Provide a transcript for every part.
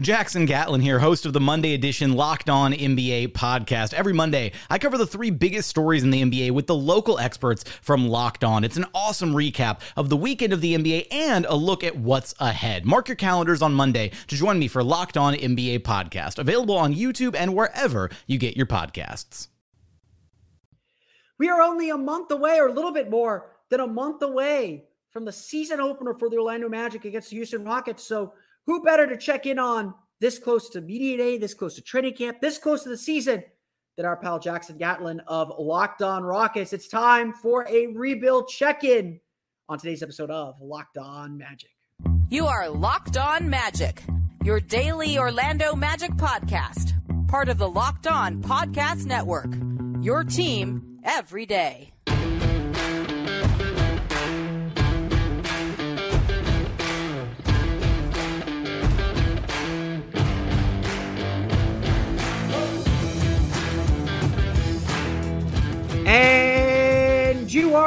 Jackson Gatlin here, host of the Monday edition Locked On NBA podcast. Every Monday, I cover the three biggest stories in the NBA with the local experts from Locked On. It's an awesome recap of the weekend of the NBA and a look at what's ahead. Mark your calendars on Monday to join me for Locked On NBA podcast, available on YouTube and wherever you get your podcasts. We are only a month away, or a little bit more than a month away from the season opener for the Orlando Magic against the Houston Rockets. So, who better to check in on this close to media day, this close to training camp, this close to the season than our pal Jackson Gatlin of Locked On Rockets? It's time for a rebuild check in on today's episode of Locked On Magic. You are Locked On Magic, your daily Orlando Magic podcast, part of the Locked On Podcast Network. Your team every day.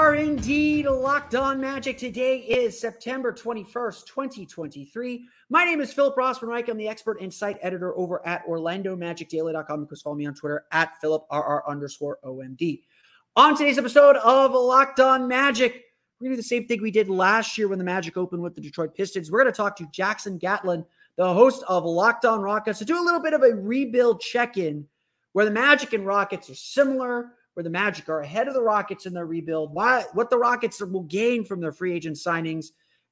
Are indeed locked on magic. Today is September 21st, 2023. My name is Philip Rossman Reich. I'm the expert and site editor over at OrlandoMagicDaily.com. You can follow me on Twitter at PhilipRR underscore OMD. On today's episode of Locked On Magic, we're going to do the same thing we did last year when the Magic opened with the Detroit Pistons. We're going to talk to Jackson Gatlin, the host of Locked On Rockets, to do a little bit of a rebuild check in where the Magic and Rockets are similar where the Magic are ahead of the Rockets in their rebuild, why what the Rockets will gain from their free agent signings,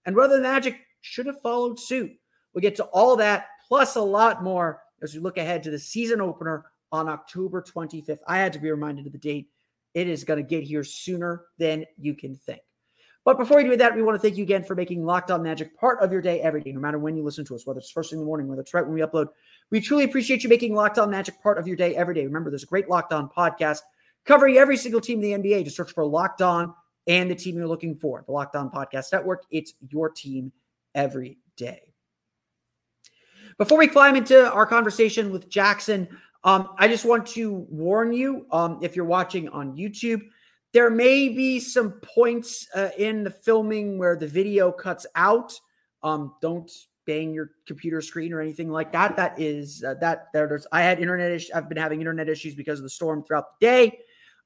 and whether the Magic should have followed suit. We'll get to all that plus a lot more as we look ahead to the season opener on October 25th. I had to be reminded of the date. It is going to get here sooner than you can think. But before we do that, we want to thank you again for making Locked On Magic part of your day every day, no matter when you listen to us, whether it's first thing in the morning, whether it's right when we upload. We truly appreciate you making Locked On Magic part of your day every day. Remember, there's a great Locked On podcast covering every single team in the NBA. Just search for Locked On and the team you're looking for. The Locked On Podcast Network. It's your team every day. Before we climb into our conversation with Jackson, um, I just want to warn you um, if you're watching on YouTube, there may be some points uh, in the filming where the video cuts out. Um, don't bang your computer screen or anything like that. That is uh, that there's I had internet issues. I've been having internet issues because of the storm throughout the day.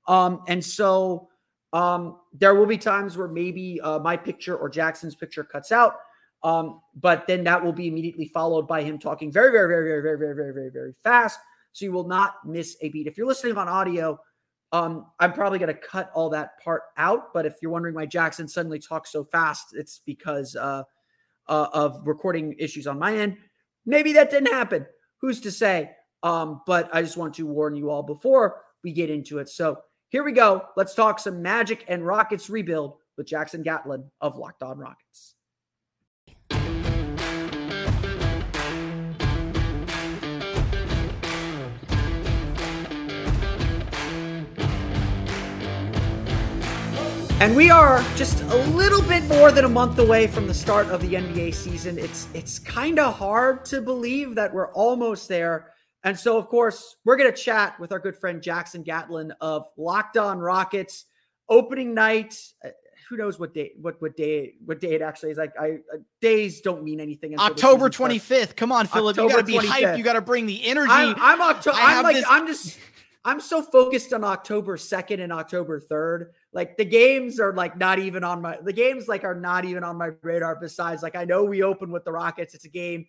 Um, and so um, there will be times where maybe uh, my picture or Jackson's picture cuts out. Um, but then that will be immediately followed by him talking very, very, very, very, very, very, very, very, very fast. So you will not miss a beat. If you're listening on audio, um, I'm probably going to cut all that part out. But if you're wondering why Jackson suddenly talks so fast, it's because uh, uh, of recording issues on my end. Maybe that didn't happen. Who's to say? Um, but I just want to warn you all before we get into it. So here we go. Let's talk some Magic and Rockets rebuild with Jackson Gatlin of Locked On Rockets. And we are just a little bit more than a month away from the start of the NBA season. It's it's kind of hard to believe that we're almost there. And so, of course, we're going to chat with our good friend Jackson Gatlin of Locked On Rockets. Opening night, uh, who knows what day, what what day, what day it actually is? Like, I uh, days don't mean anything. October twenty fifth. Come on, Philip, you got to be 25th. hyped. You got to bring the energy. I'm, I'm October. I'm like, this- I'm just. I'm so focused on October 2nd and October 3rd. Like the games are like not even on my the games like are not even on my radar. Besides, like I know we open with the Rockets. It's a game.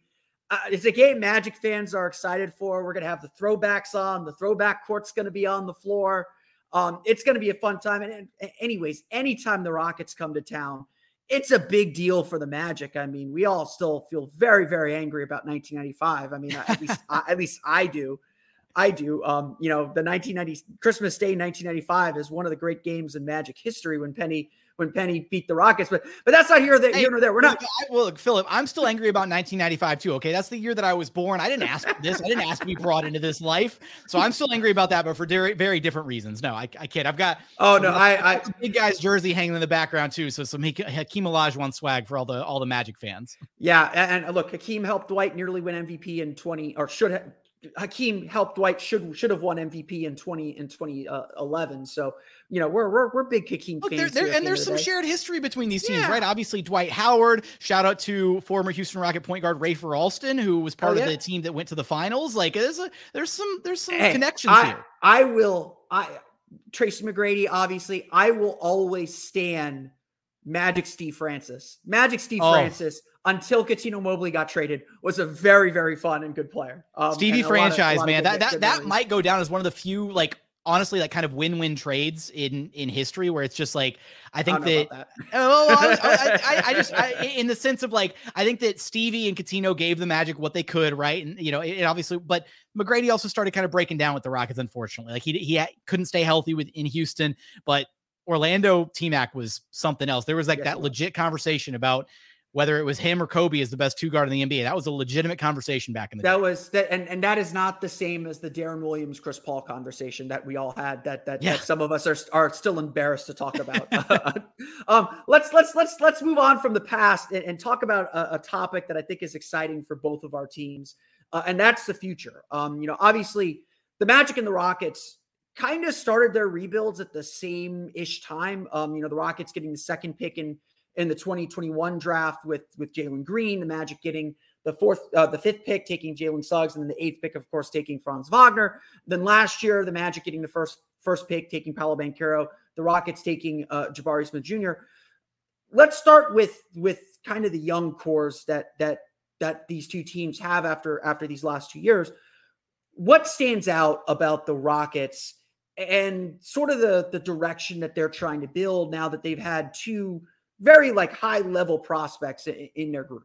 Uh, it's a game Magic fans are excited for. We're gonna have the throwbacks on. The throwback court's gonna be on the floor. Um, it's gonna be a fun time. And, and anyways, anytime the Rockets come to town, it's a big deal for the Magic. I mean, we all still feel very, very angry about 1995. I mean, at least I, at least I do. I do. Um, you know, the 1990 Christmas Day 1995 is one of the great games in Magic history when Penny when Penny beat the Rockets. But but that's not here that hey, here nor there. We're not. well, look, Philip, I'm still angry about 1995 too. Okay, that's the year that I was born. I didn't ask for this. I didn't ask to be brought into this life. So I'm still angry about that, but for very very different reasons. No, I, I kid. I've got. Oh no, I, I big guy's jersey hanging in the background too. So some Hakeem Olajuwon swag for all the all the Magic fans. Yeah, and, and look, Hakeem helped Dwight nearly win MVP in 20 or should have Hakeem helped Dwight should should have won MVP in 20 in 2011. Uh, so, you know, we're we're, we're big Hakeem Look, fans. There, there, and there's some shared history between these teams, yeah. right? Obviously, Dwight Howard, shout out to former Houston Rocket point guard Rafer Alston, who was oh, part oh, yeah. of the team that went to the finals. Like there's a there's some there's some hey, connections I, here. I will I Tracy McGrady, obviously, I will always stand Magic Steve Francis. Magic Steve oh. Francis until Cuttino Mobley got traded was a very very fun and good player. Um, Stevie franchise, of, man. That that that might go down as one of the few like honestly like kind of win-win trades in in history where it's just like I think I that, that. oh I, I, I, just in the sense of like I think that Stevie and Cuttino gave the Magic what they could right and you know it, it, obviously but McGrady also started kind of breaking down with the Rockets unfortunately like he he couldn't stay healthy with in Houston but Orlando T Mac was something else there was like yes, that legit conversation about whether it was him or Kobe as the best two guard in the NBA. That was a legitimate conversation back in the that day. was that, and, and that is not the same as the Deron Williams, Chris Paul conversation that we all had. That that, yeah. that some of us are are still embarrassed to talk about. um, let's let's let's let's move on from the past and, and talk about a, a, topic that I think is exciting for both of our teams, uh, and that's the future. Um, you know, obviously the Magic and the Rockets kind of started their rebuilds at the same ish time. Um, you know, the Rockets getting the second pick in in the 2021 draft with with Jalen Green, the Magic getting the fourth, uh, the fifth pick, taking Jalen Suggs, and then the eighth pick, of course, taking Franz Wagner. Then last year, the Magic getting the first first pick, taking Paolo Banchero. The Rockets taking uh, Jabari Smith Jr. Let's start with with kind of the young cores that that that these two teams have after after these last two years. What stands out about the Rockets and sort of the the direction that they're trying to build now that they've had two very like high level prospects in, in their group.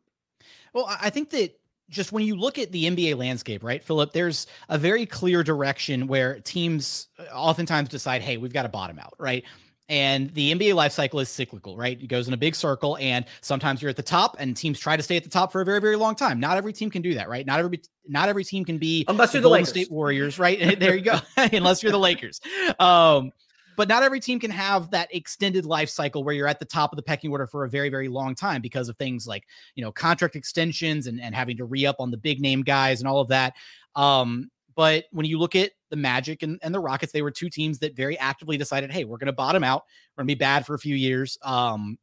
Well, I think that just when you look at the NBA landscape, right, Philip, there's a very clear direction where teams uh, oftentimes decide, hey, we've got to bottom out, right? And the NBA life cycle is cyclical, right? It goes in a big circle, and sometimes you're at the top, and teams try to stay at the top for a very, very long time. Not every team can do that, right? Not every not every team can be unless you're the, the Golden State Warriors, right? there you go. unless you're the Lakers. Um, but not every team can have that extended life cycle where you're at the top of the pecking order for a very, very long time because of things like, you know, contract extensions and, and having to re up on the big name guys and all of that. Um, but when you look at the Magic and, and the Rockets, they were two teams that very actively decided, hey, we're going to bottom out. We're going to be bad for a few years. Um,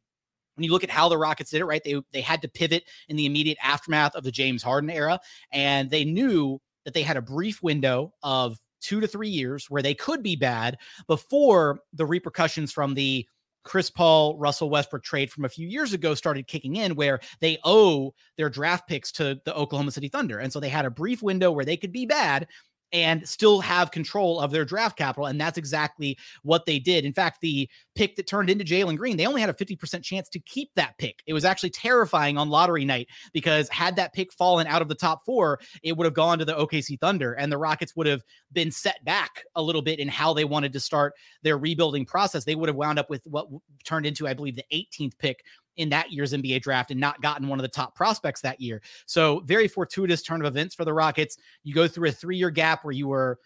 when you look at how the Rockets did it, right? They they had to pivot in the immediate aftermath of the James Harden era, and they knew that they had a brief window of two to three years where they could be bad before the repercussions from the Chris Paul, Russell Westbrook trade from a few years ago started kicking in, where they owe their draft picks to the Oklahoma City Thunder. And so they had a brief window where they could be bad and still have control of their draft capital. And that's exactly what they did. In fact, the pick that turned into Jalen Green, they only had a 50% chance to keep that pick. It was actually terrifying on lottery night because had that pick fallen out of the top four, it would have gone to the OKC Thunder and the Rockets would have been set back a little bit in how they wanted to start their rebuilding process. They would have wound up with what turned into, I believe, the 18th pick in that year's NBA draft and not gotten one of the top prospects that year. So, very fortuitous turn of events for the Rockets. You go through a three year gap where you were,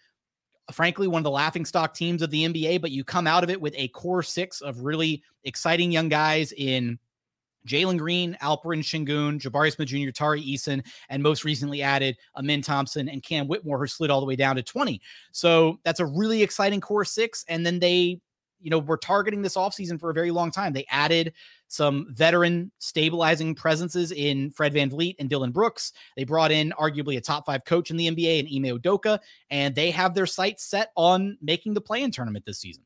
frankly, one of the laughing stock teams of the NBA, but you come out of it with a core six of really exciting young guys in. Jalen Green, Alperen Sengun, Jabari Smith Jr., Tari Eason, and most recently added Amen Thompson and Cam Whitmore, who slid all the way down to 20. So that's a really exciting core six. And then they you know, were targeting this offseason for a very long time. They added some veteran stabilizing presences in Fred Van VanVleet and Dillon Brooks. They brought in arguably a top five coach in the NBA and Ime Udoka, and they have their sights set on making the play in tournament this season.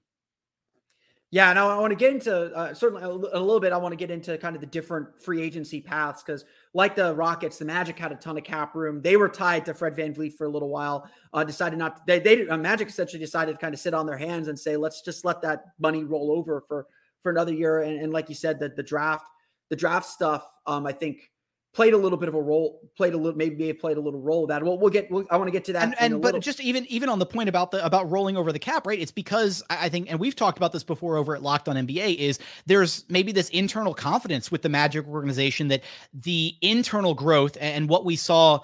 Yeah, and I want to get into uh, certainly a, a, little bit. I want to get into kind of the different free agency paths because, like the Rockets, the Magic had a ton of cap room. They were tied to Fred VanVleet for a little while. Uh, decided not. They, they uh, Magic essentially decided to kind of sit on their hands and say, let's just let that money roll over for for another year. And, and like you said, that the draft, the draft stuff, um, I think played a little bit of a role, played a little, maybe played a little role of that. Well, we'll get, we'll, I want to get to that. And, and but just even, even on the point about the, about rolling over the cap, right? It's because I think, and we've talked about this before over at Locked on NBA is there's maybe this internal confidence with the Magic organization that the internal growth and what we saw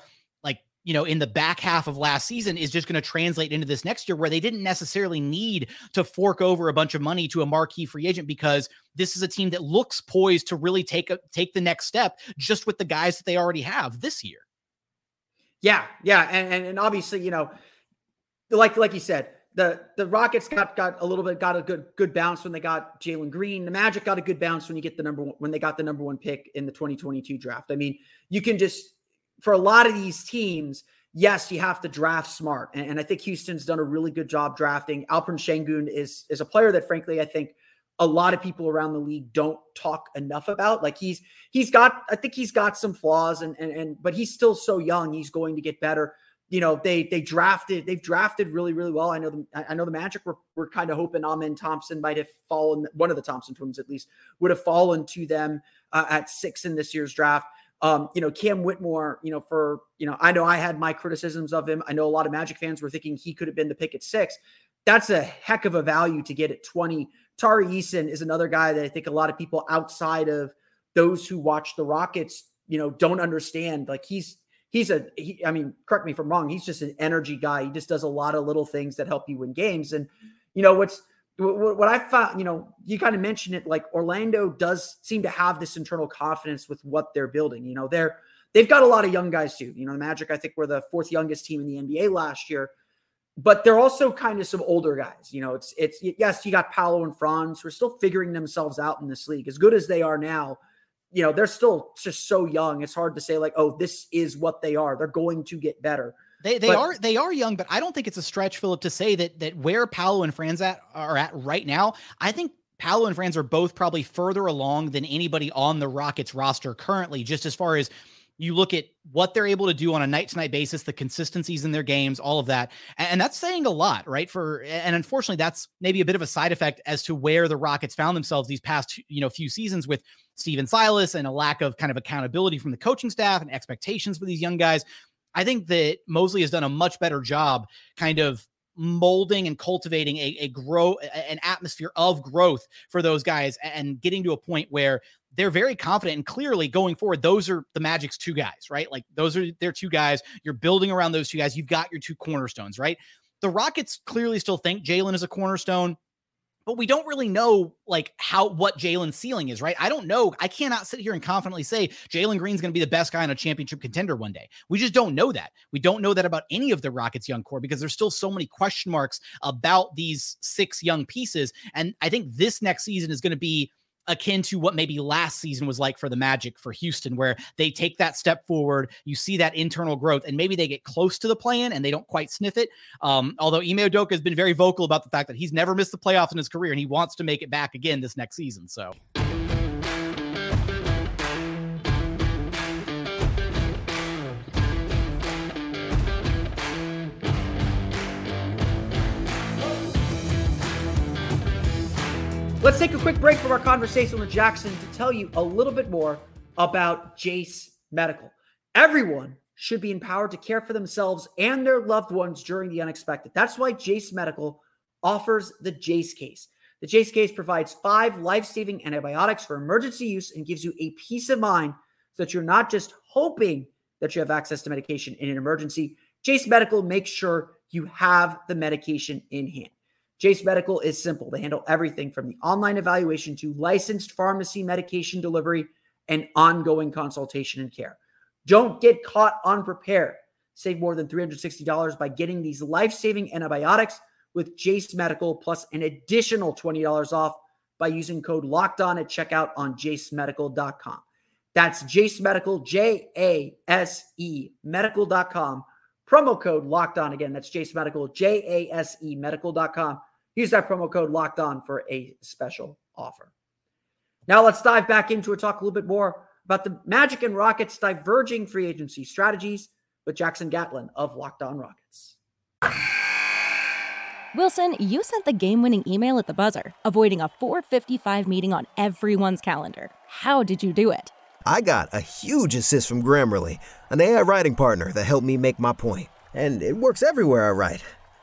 you know, in the back half of last season is just going to translate into this next year where they didn't necessarily need to fork over a bunch of money to a marquee free agent because this is a team that looks poised to really take a take the next step just with the guys that they already have this year. Yeah, yeah, and and, and obviously, you know, like like you said, the the Rockets got got a little bit got a good good bounce when they got Jalen Green. The Magic got a good bounce when you get the number one when they got the number one pick in the 2022 draft. I mean, you can just for a lot of these teams, yes, you have to draft smart. And, and, I think Houston's done a really good job drafting. Alperen Sengun is is a player that frankly I think a lot of people around the league don't talk enough about. Like he's he's got I think he's got some flaws and and, and but he's still so young. He's going to get better. You know, they they drafted they've drafted really really well. I know the I know the Magic were, were kind of hoping Amen Thompson might have fallen one of the Thompson twins at least would have fallen to them uh, at six in this year's draft. Um, you know, Cam Whitmore, you know, for, you know, I know I had my criticisms of him. I know a lot of Magic fans were thinking he could have been the pick at six. That's a heck of a value to get at 20. Tari Eason is another guy that I think a lot of people outside of those who watch the Rockets, you know, don't understand. Like he's, he's a, he, I mean, correct me if I'm wrong. He's just an energy guy. He just does a lot of little things that help you win games. And, you know, what's, what I found, you know, you kind of mentioned it like Orlando does seem to have this internal confidence with what they're building. You know, they're they've got a lot of young guys too. You know, the Magic, I think, were the fourth youngest team in the NBA last year, but they're also kind of some older guys. You know, it's it's yes, you got Paolo and Franz who are still figuring themselves out in this league. As good as they are now, you know, they're still just so young. It's hard to say like, oh, this is what they are. They're going to get better. They they but, are they are young, but I don't think it's a stretch, Philip, to say that that where Paolo and Franz at are at right now. I think Paolo and Franz are both probably further along than anybody on the Rockets roster currently, just as far as you look at what they're able to do on a night to night basis, the consistencies in their games, all of that. And that's saying a lot, right? For and unfortunately, that's maybe a bit of a side effect as to where the Rockets found themselves these past, you know, few seasons with Stephen Silas and a lack of kind of accountability from the coaching staff and expectations for these young guys. I think that Mosley has done a much better job kind of molding and cultivating a, a grow an atmosphere of growth for those guys and getting to a point where they're very confident and clearly going forward those are the magic's two guys right? Like those are their two guys. You're building around those two guys. You've got your two cornerstones right? The rockets clearly still think jalen is a cornerstone but we don't really know like how what Jalen's ceiling is, right? I don't know. I cannot sit here and confidently say Jalen Green's going to be the best guy on a championship contender one day. We just don't know that. We don't know that about any of the Rockets' young core because there's still so many question marks about these six young pieces. And I think this next season is going to be akin to what maybe last season was like for the Magic for Houston, where they take that step forward. You see that internal growth, and maybe they get close to the plan and they don't quite sniff it. Um, although Ime Udoka has been very vocal about the fact that he's never missed the playoffs in his career and he wants to make it back again this next season. So. Let's take a quick break from our conversation with Jackson to tell you a little bit more about Jase Medical. Everyone should be empowered to care for themselves and their loved ones during the unexpected. That's why Jase Medical offers the Jase case. The Jase case provides five life saving antibiotics for emergency use and gives you a peace of mind so that you're not just hoping that you have access to medication in an emergency. Jase Medical makes sure you have the medication in hand. Jase Medical is simple. They handle everything from the online evaluation to licensed pharmacy medication delivery and ongoing consultation and care. Don't get caught unprepared. Save more than $360 by getting these life saving antibiotics with Jase Medical plus an additional $20 off by using code locked on at checkout on jasemedical.com. That's Jase Medical, J A S E medical.com. Promo code locked on again. That's Jase Medical, J A S E medical.com. Use that promo code locked on for a special offer. Now let's dive back into it, talk a little bit more about the Magic and Rockets diverging free agency strategies with Jackson Gatlin of Locked On Rockets. Wilson, you sent the game-winning email at the buzzer, avoiding a 4:55 meeting on everyone's calendar. How did you do it? I got a huge assist from Grammarly, an AI writing partner that helped me make my. And it works everywhere I write.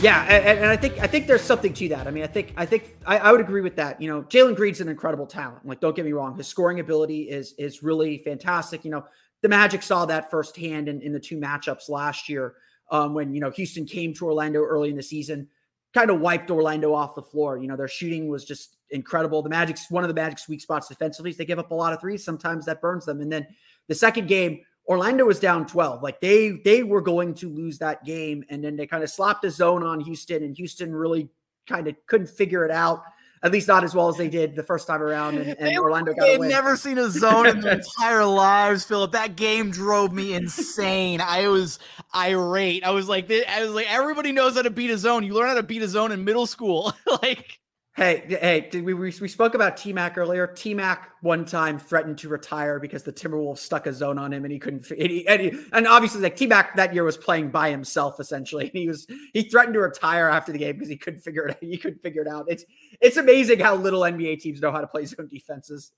Yeah, and, and, I think I think there's something to that. I mean, I think I think I, I would agree with that. You know, Jalen Green's an incredible talent. Like, don't get me wrong, his scoring ability is is really fantastic. You know, the Magic saw that firsthand in, in the two matchups last year um, when you know Houston came to Orlando early in the season, kind of wiped Orlando off the floor. You know, their shooting was just incredible. The Magic's one of the Magic's weak spots defensively is they give up a lot of threes. Sometimes that burns them. And then the second game Orlando was down 12. Like they they were going to lose that game. And then they kind of slapped a zone on Houston, and Houston really kind of couldn't figure it out. At least not as well as they did the first time around. And, and they, Orlando got They've never seen a zone in their entire lives, Philip. That game drove me insane. I was irate. I was like, I was like, everybody knows how to beat a zone. You learn how to beat a zone in middle school. like Hey, hey, we, we, we spoke about T Mac earlier. T Mac one time threatened to retire because the Timberwolves stuck a zone on him and he couldn't. And, he, and, he, and obviously, like T Mac that year was playing by himself essentially. And he was he threatened to retire after the game because he couldn't figure it. He couldn't figure it out. It's it's amazing how little NBA teams know how to play zone defenses.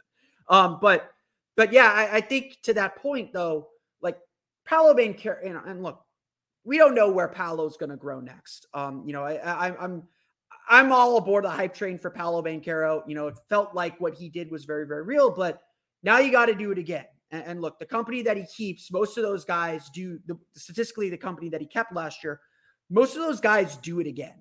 Um, but but yeah, I, I think to that point though, like Paolo Banchero, you know, and look, we don't know where Paolo's going to grow next. Um, you know, I, I I'm I'm all aboard the hype train for Paolo Banchero. You know, it felt like what he did was very, very real, but now you got to do it again. And, and, look, the company that he keeps, most of those guys do the, statistically the company that he kept last year, most of those guys do it again.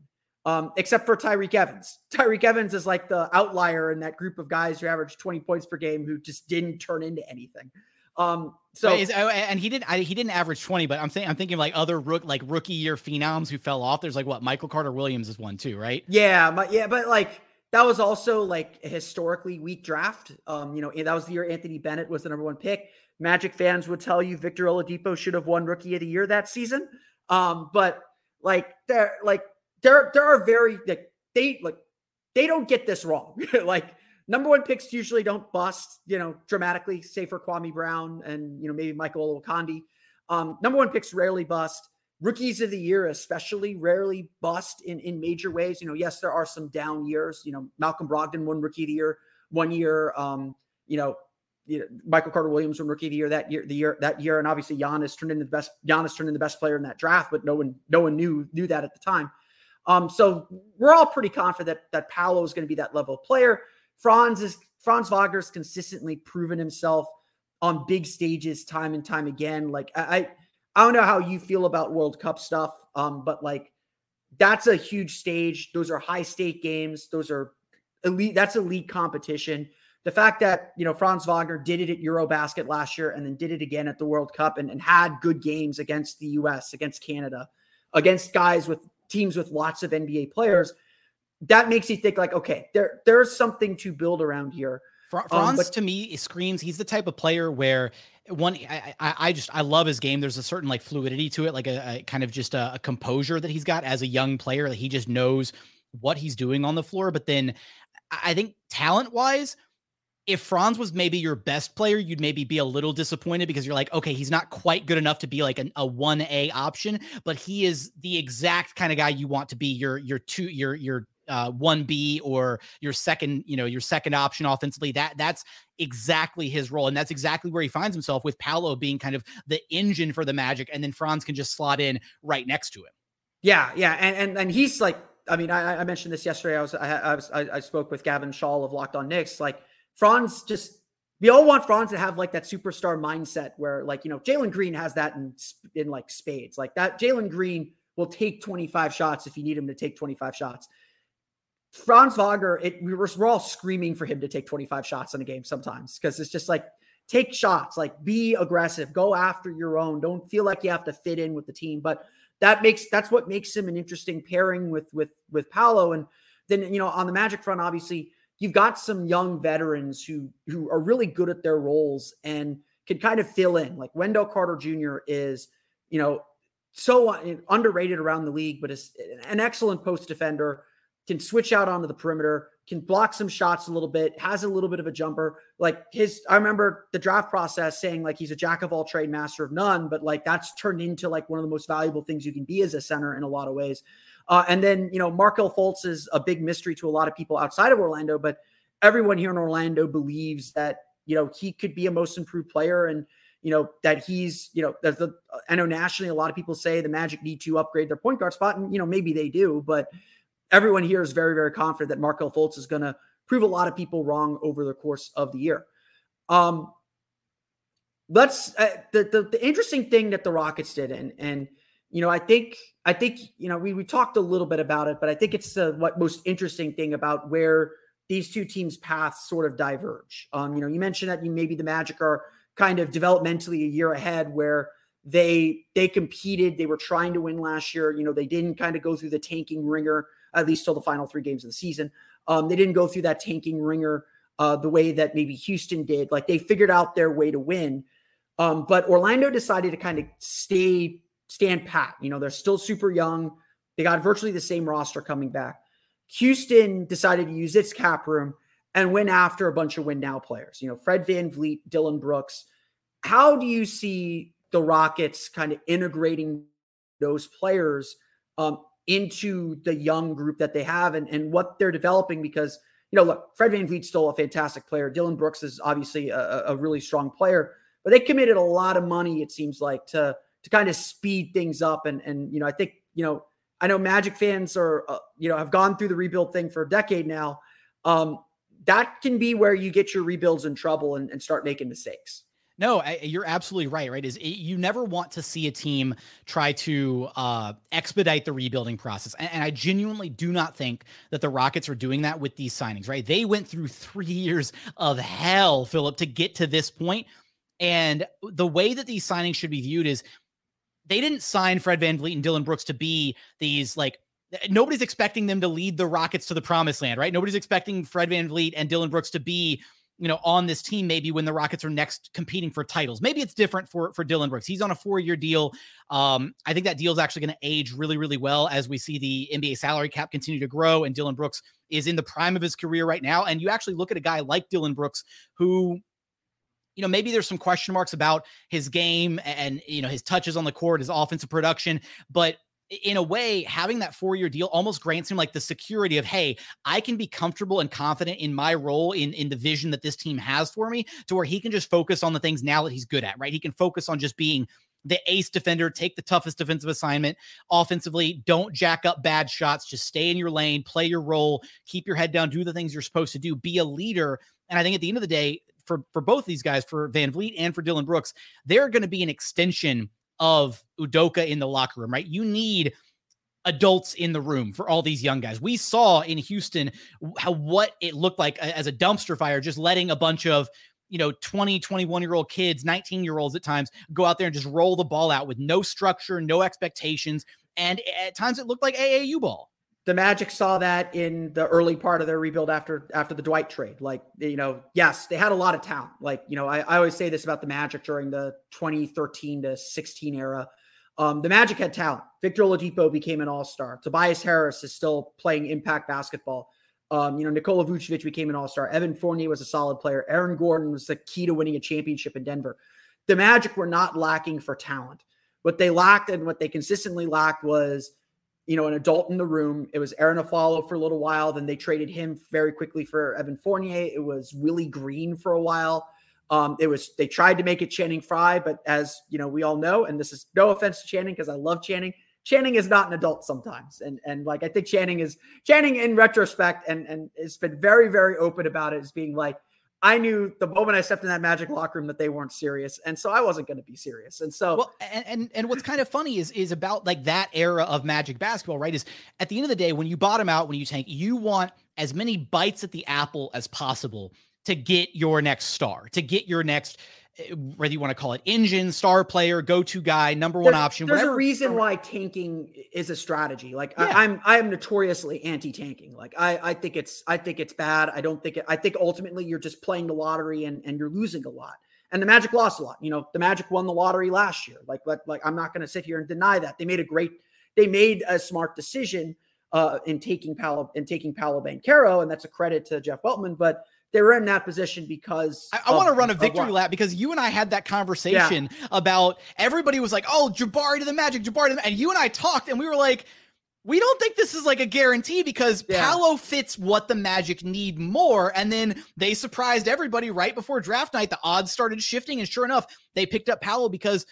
Um, except for Tyreke Evans. Tyreke Evans is like the outlier in that group of guys who average 20 points per game who just didn't turn into anything. Um, so is, oh, and he didn't I, he didn't average 20, but I'm saying I'm thinking like other rook like rookie year phenoms who fell off. There's like what Michael Carter Williams is one too, right? Yeah, but yeah, but like that was also like a historically weak draft. Um, you know, that was the year Anthony Bennett was the number one pick. Magic fans would tell you Victor Oladipo should have won Rookie of the Year that season. Um, but like there, like there, there are very like they like they don't get this wrong. like number one picks usually don't bust, you know, dramatically, say for Kwame Brown and, you know, maybe Michael Olowokandi. Um, number one picks rarely bust. Rookies of the year, especially, rarely bust in, in major ways. You know, yes, there are some down years. You know, Malcolm Brogdon won rookie of the year one year. Um, you know, you know, Michael Carter Williams won rookie of the year that year, the year that year, and obviously Giannis turned into the best. Giannis turned into the best player in that draft, but no one, no one knew knew that at the time. Um, so we're all pretty confident that that Paolo is going to be that level player. Franz is Franz Wagner's consistently proven himself on big stages time and time again. Like I, I don't know how you feel about World Cup stuff, um, but like that's a huge stage. Those are high stake games. Those are elite. That's elite competition. The fact that you know Franz Wagner did it at EuroBasket last year and then did it again at the World Cup and, and had good games against the U.S., against Canada, against guys with teams with lots of NBA players that makes you think like, okay, there there's something to build around here. Um, Franz um, but- to me screams he's the type of player where one I, I, I just I love his game. There's a certain like fluidity to it, like a, a kind of just a, a, composure that he's got as a young player. That he just knows what he's doing on the floor. But then I think talent wise, if Franz was maybe your best player, you'd maybe be a little disappointed because you're like, okay, he's not quite good enough to be like an, a one A option, but he is the exact kind of guy you want to be your your two your your uh, 1B or your second, you know, your second option offensively. That that's exactly his role. And that's exactly where he finds himself with Paolo being kind of the engine for the magic. And then Franz can just slot in right next to him. Yeah, yeah. And and, and he's like I mean, I, I mentioned this yesterday. I was, I, I was, I, I spoke with Gavin Shaw of Locked On Knicks. Like Franz, just we all want Franz to have like that superstar mindset where, like, you know, Jalen Green has that in in like spades. Like that, Jalen Green will take 25 shots if you need him to take 25 shots. Franz Wagner, it we were, we're all screaming for him to take 25 shots in a game sometimes because it's just like take shots, like be aggressive, go after your own. Don't feel like you have to fit in with the team. But that makes that's what makes him an interesting pairing with with with Paolo. And then you know on the Magic front, obviously you've got some young veterans who who are really good at their roles and can kind of fill in. Like Wendell Carter Jr. is you know so underrated around the league, but is an excellent post defender. Can switch out onto the perimeter, can block some shots a little bit, has a little bit of a jumper. Like his, I remember the draft process saying like he's a jack of all trade, master of none, but like that's turned into like one of the most valuable things you can be as a center in a lot of ways. Uh, and then, you know, Markelle Fultz is a big mystery to a lot of people outside of Orlando, but everyone here in Orlando believes that, you know, he could be a most improved player and, you know, that he's, you know, the, I know nationally, a lot of people say the Magic need to upgrade their point guard spot. And, you know, maybe they do, but everyone here is very, very confident that Markelle Fultz is going to prove a lot of people wrong over the course of the year. Um, let's uh, the, the, the interesting thing that the Rockets did, and and you know, I think I think you know we we talked a little bit about it, but I think it's the what most interesting thing about where these two teams' paths sort of diverge. Um, you know, you mentioned that you maybe the Magic are kind of developmentally a year ahead, where they they competed, they were trying to win last year. You know, they didn't kind of go through the tanking ringer at least till the final three games of the season. Um, they didn't go through that tanking ringer uh, the way that maybe Houston did. Like they figured out their way to win. Um, but Orlando decided to kind of stay stand pat. You know, they're still super young. They got virtually the same roster coming back. Houston decided to use its cap room and went after a bunch of win now players. You know, Fred Van VanVleet, Dillon Brooks. How do you see the Rockets kind of integrating those players um, into the young group that they have and, and what they're developing because you know look fred vanvleet's still a fantastic player. Dillon brooks is obviously a, a, really strong player but they committed a lot of money it seems like to to kind of speed things up. And and you know i think you know i know magic fans are uh, you know have gone through the rebuild thing for a decade now. Um that can be where you get your rebuilds in trouble and, and start making mistakes no, I, you're absolutely right. Right, is it, you never want to see a team try to uh, expedite the rebuilding process, and, and, I genuinely do not think that the Rockets are doing that with these signings. Right, they went through three years of hell, Philip, to get to this point, and the way that these signings should be viewed is they didn't sign Fred Van VanVleet and Dillon Brooks to be these like nobody's expecting them to lead the Rockets to the promised land, right? Nobody's expecting Fred VanVleet and Dillon Brooks to be you know, on this team maybe when the Rockets are next competing for titles. Maybe it's different for for Dillon Brooks. He's on a four-year deal. Um, I think that deal is actually going to age really, really well as we see the NBA salary cap continue to grow. And Dillon Brooks is in the prime of his career right now. And you actually look at a guy like Dillon Brooks who you know, maybe there's some question marks about his game and, you know, his touches on the court, his offensive production, but in a way, having that four year deal almost grants him like the security of, hey, I can be comfortable and confident in my role in, in the vision that this team has for me to where he can just focus on the things now that he's good at, right? He can focus on just being the ace defender, take the toughest defensive assignment offensively. Don't jack up bad shots. Just stay in your lane, play your role, keep your head down, do the things you're supposed to do, be a leader. And I think at the end of the day, for, for both these guys, for VanVleet and for Dillon Brooks, they're going to be an extension of Udoka in the locker room, right? You need adults in the room for all these young guys. We saw in Houston how what it looked like as a dumpster fire, just letting a bunch of you know 20 21 year old kids 19 year olds at times go out there and just roll the ball out with no structure no expectations and at times it looked like aau ball the Magic saw that in the early part of their rebuild after after the Dwight trade. Like, you know, yes, they had a lot of talent. Like, you know, I, I always say this about the Magic during the 2013 to 16 era. Um, the Magic had talent. Victor Oladipo became an all-star. Tobias Harris is still playing impact basketball. Um, you know, Nikola Vucevic became an all-star. Evan Fournier was a solid player. Aaron Gordon was the key to winning a championship in Denver. The Magic were not lacking for talent. What they lacked and what they consistently lacked was you know, an adult in the room. It was Arron Afflalo for a little while. Then they traded him very quickly for Evan Fournier. It was Willie Green for a while. Um, it was they tried to make it Channing Frye, but as you know, we all know, and this is no offense to Channing because I love Channing. Channing is not an adult sometimes, and and like I think Channing is Channing in retrospect, and and has been very very open about it as being like I knew the moment I stepped in that Magic locker room that they weren't serious, and so I wasn't going to be serious. And so, well, and, and and what's kind of funny is is about like that era of Magic basketball, right? Is at the end of the day, when you bottom out, when you tank, you want as many bites at the apple as possible to get your next star, to get your next whether you want to call it engine, star player, go-to guy, number one there's, option. There's whatever. a reason why tanking is a strategy. Like yeah. I, am I am notoriously anti-tanking. Like I, I think it's I think it's bad. I don't think it, I think ultimately you're just playing the lottery and, and you're losing a lot. And the Magic lost a lot. You know, the Magic won the lottery last year. Like, like, like I'm not going to sit here and deny that. They made a great, they made a smart decision uh, in taking Palo in taking Paolo Banchero, and that's a credit to Jeff Weltman. But they were in that position because I, I want to run a victory lap because you and I had that conversation yeah. about everybody was like, "Oh, Jabari to the Magic, Jabari to the," and you and I talked, and we were like, "We don't think this is like a guarantee because yeah. Paolo fits what the Magic need more." And then they surprised everybody right before draft night. The odds started shifting, and sure enough, they picked up Paolo because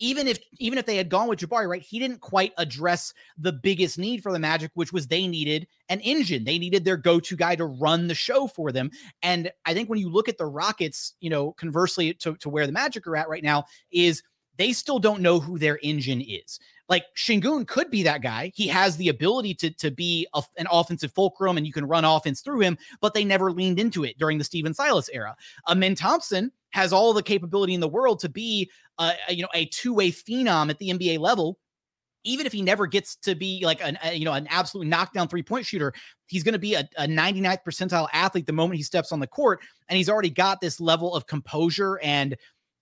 even if even if they had gone with Jabari, right, he didn't quite address the biggest need for the Magic, which was they needed an engine. They needed their go-to guy to run the show for them. And I think when you look at the Rockets, you know, conversely to, to where the Magic are at right now, is they still don't know who their engine is. Like Sengun could be that guy. He has the ability to, to be a, an offensive fulcrum and you can run offense through him, but they never leaned into it during the Stephen Silas era. Amen Thompson has all the capability in the world to be a, you know a two-way phenom at the NBA level even if he never gets to be like an a, you know an absolute knockdown three point shooter, he's going to be a, a 99th percentile athlete the moment he steps on the court, and he's already got this level of composure and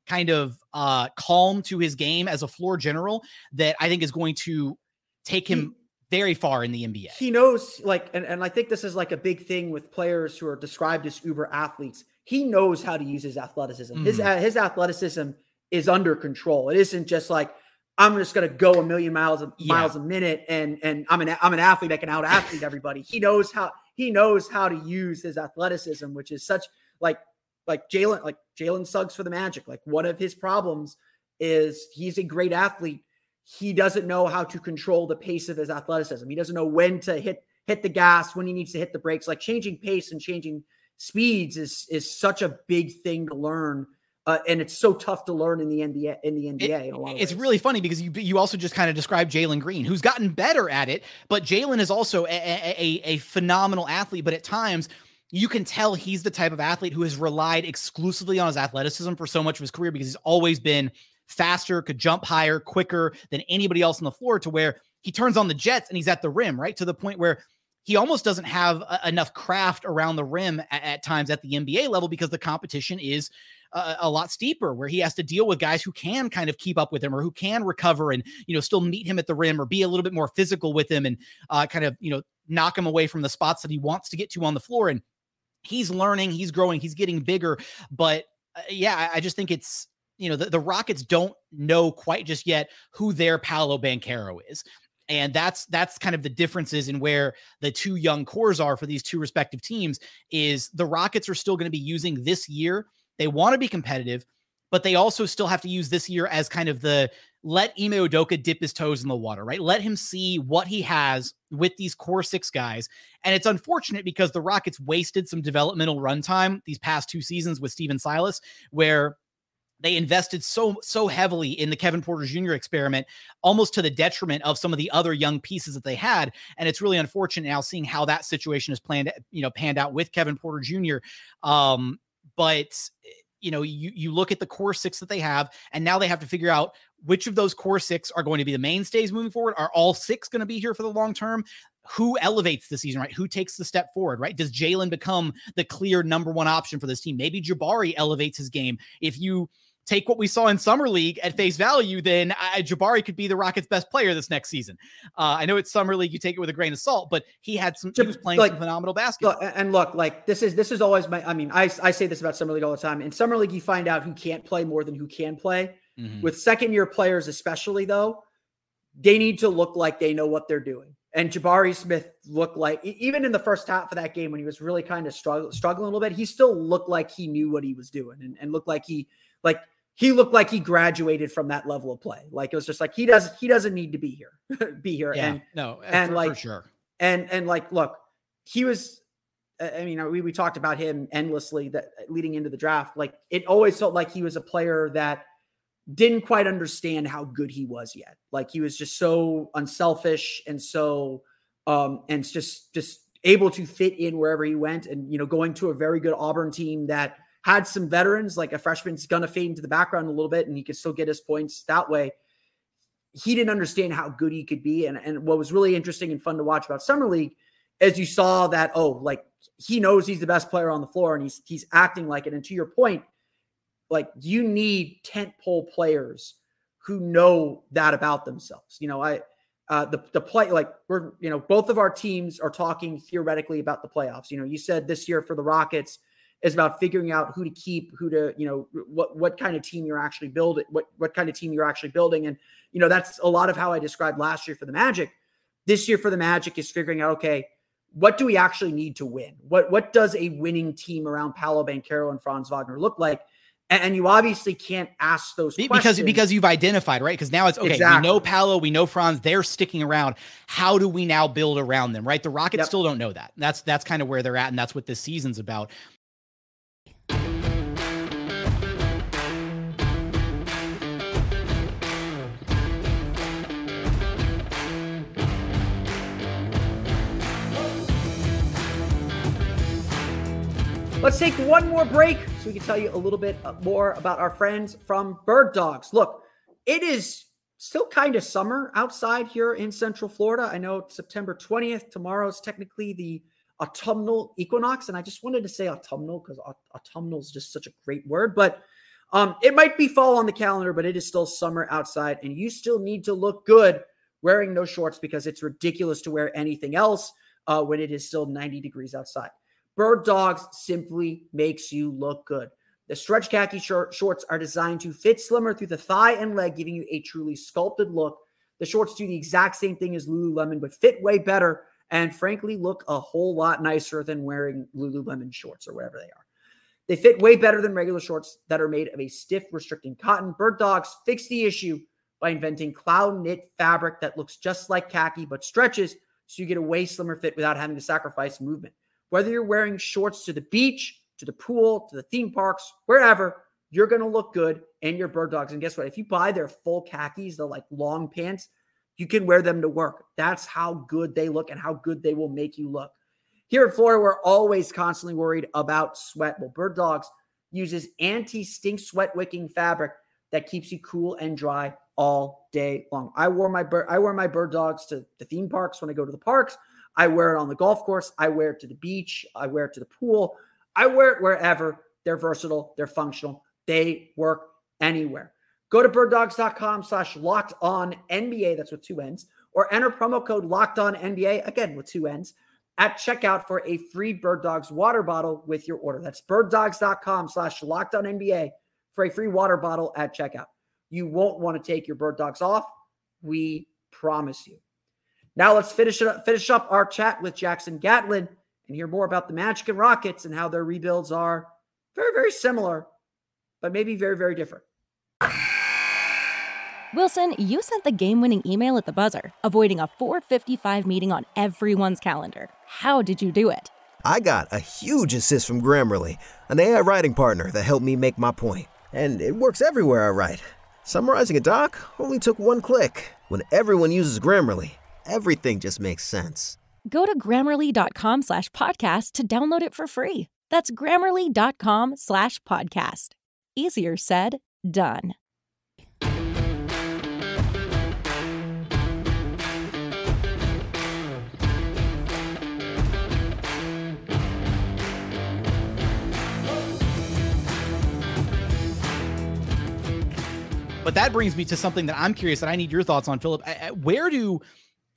kind of uh, calm to his game as a floor general that I think is going to take him very far in the NBA. He knows, like, and, and I think this is like a big thing with players who are described as uber athletes. He knows how to use his athleticism. Mm. His uh, his athleticism is under control. It isn't just like I'm just going to go a million miles a, yeah. miles a minute and and I'm an I'm an athlete that can out athlete everybody. He knows how he knows how to use his athleticism, which is such like like Jalen, like Jalen Suggs for the Magic. Like one of his problems is he's a great athlete. He doesn't know how to control the pace of his athleticism. He doesn't know when to hit hit the gas, when he needs to hit the brakes. Like changing pace and changing speeds is is such a big thing to learn. Uh, and it's so tough to learn in the NBA. In the NBA, it, it's ways. really funny because you you also just kind of described Jalen Green, who's gotten better at it, but Jalen is also a, a, a phenomenal athlete. But at times, you can tell he's the type of athlete who has relied exclusively on his athleticism for so much of his career because he's always been faster, could jump higher, quicker than anybody else on the floor to where he turns on the jets and he's at the rim, right? To the point where he almost doesn't have a, enough craft around the rim at, at, times at the NBA level because the competition is a, a lot steeper where he has to deal with guys who can kind of keep up with him or who can recover and, you know, still meet him at the rim or be a little bit more physical with him and uh, kind of, you know, knock him away from the spots that he wants to get to on the floor. And he's learning, he's growing, he's getting bigger. But uh, yeah, I, I, just think it's you know the, the Rockets don't know quite just yet who their Paolo Banchero is. And that's that's kind of the differences in where the two young cores are for these two respective teams. Is the Rockets are still going to be using this year. They want to be competitive, but they also still have to use this year as kind of the let Ime Udoka dip his toes in the water, right? Let him see what he has with these core six guys. And it's unfortunate because the Rockets wasted some developmental runtime these past two seasons with Stephen Silas, where they invested so so heavily in the Kevin Porter Jr. experiment, almost to the detriment of some of the other young pieces that they had. And it's really unfortunate now seeing how that situation is planned, you know, panned out with Kevin Porter Jr. Um, but you know, you you look at the core six that they have, and now they have to figure out which of those core six are going to be the mainstays moving forward. Are all six going to be here for the long term? Who elevates the season, right? Who takes the step forward, right? Does Jalen become the clear number one option for this team? Maybe Jabari elevates his game. If you take what we saw in summer league at face value, then I, Jabari could be the Rockets' best player this next season. Uh, I know it's summer league; you take it with a grain of salt, but he had some. He was playing like, some phenomenal basketball. Look, and look, like this is this is always my. I mean, I I say this about summer league all the time. In summer league, you find out who can't play more than who can play. Mm-hmm. With second year players, especially though, they need to look like they know what they're doing. And Jabari Smith looked like, even in the first half of that game when he was really kind of struggle, struggling a little bit, he still looked like he knew what he was doing and, and looked like he, like he looked like he graduated from that level of play. Like it was just like he doesn't he doesn't need to be here, be here. Yeah, and no, and for, like for sure. and and like look, he was. I mean, we we talked about him endlessly that leading into the draft. Like it always felt like he was a player that didn't quite understand how good he was yet. Like he was just so unselfish and so um and just just able to fit in wherever he went and you know going to a very good Auburn team that had some veterans, like a freshman's going to fade into the background a little bit and he could still get his points that way. He didn't understand how good he could be. And, and what was really interesting and fun to watch about Summer League is you saw that, oh, like he knows he's the best player on the floor and he's he's acting like it. And to your point, like you need tent pole players who know that about themselves. You know, I uh, the the play like we're you know both of our teams are talking theoretically about the playoffs. You know, you said this year for the Rockets, is about figuring out who to keep, who to, you know, what what kind of team you're actually building, what what kind of team you're actually building. And, you know, that's a lot of how I described last year for the Magic. This year for the Magic is figuring out, okay, what do we actually need to win? What what does a winning team around Paolo Banchero and Franz Wagner look like? And, and you obviously can't ask those because questions. because you've identified right because now it's okay. Exactly. We know Paolo, we know Franz, they're sticking around. How do we now build around them? Right, the Rockets Yep. still don't know that. That's that's kind of where they're at, and that's what this season's about. Let's take one more break so we can tell you a little bit more about our friends from Bird Dogs. Look, it is still kind of summer outside here in Central Florida. I know it's September 20th. Tomorrow is technically the autumnal equinox. And I just wanted to say autumnal because autumnal is just such a great word. But um, it might be fall on the calendar, but it is still summer outside. And you still need to look good wearing no shorts because it's ridiculous to wear anything else uh, when it is still 90 degrees outside. Bird Dogs simply makes you look good. The stretch khaki short, shorts are designed to fit slimmer through the thigh and leg, giving you a truly sculpted look. The shorts do the exact same thing as Lululemon, but fit way better and frankly look a whole lot nicer than wearing Lululemon shorts or whatever they are. They fit way better than regular shorts that are made of a stiff, restricting cotton. Bird Dogs fix the issue by inventing cloud knit fabric that looks just like khaki but stretches so you get a way slimmer fit without having to sacrifice movement. Whether you're wearing shorts to the beach, to the pool, to the theme parks, wherever, you're going to look good in your bird dogs. And guess what? If you buy their full khakis, the like long pants, you can wear them to work. That's how good they look and how good they will make you look. Here in Florida, we're always constantly worried about sweat. Well, Bird Dogs uses anti stink sweat wicking fabric that keeps you cool and dry all day long. I wore my bird, I wear my bird dogs to the theme parks when I go to the parks. I wear it on the golf course. I wear it to the beach. I wear it to the pool. I wear it wherever. They're versatile. They're functional. They work anywhere. Go to birddogs.com slash locked on NBA. That's with two N's. Or enter promo code locked on NBA, again with two N's, at checkout for a free Bird Dogs water bottle with your order. That's birddogs.com slash locked on NBA for a free water bottle at checkout. You won't want to take your bird dogs off. We promise you. Now let's finish it up, finish up our chat with Jackson Gatlin and hear more about the Magic and Rockets and how their rebuilds are very, very similar, but maybe very, very different. Wilson, you sent the game winning email at the buzzer, avoiding a 455 meeting on everyone's calendar. How did you do it? I got a huge assist from Grammarly, an AI writing partner that helped me make my. And it works everywhere I write. Summarizing a doc only took one click. When everyone uses Grammarly, everything just makes sense. Go to grammarly.com slash podcast to download it for free. That's grammarly.com slash podcast. Easier said, done. But that brings me to something that I'm curious that I need your thoughts on, Philip. Where do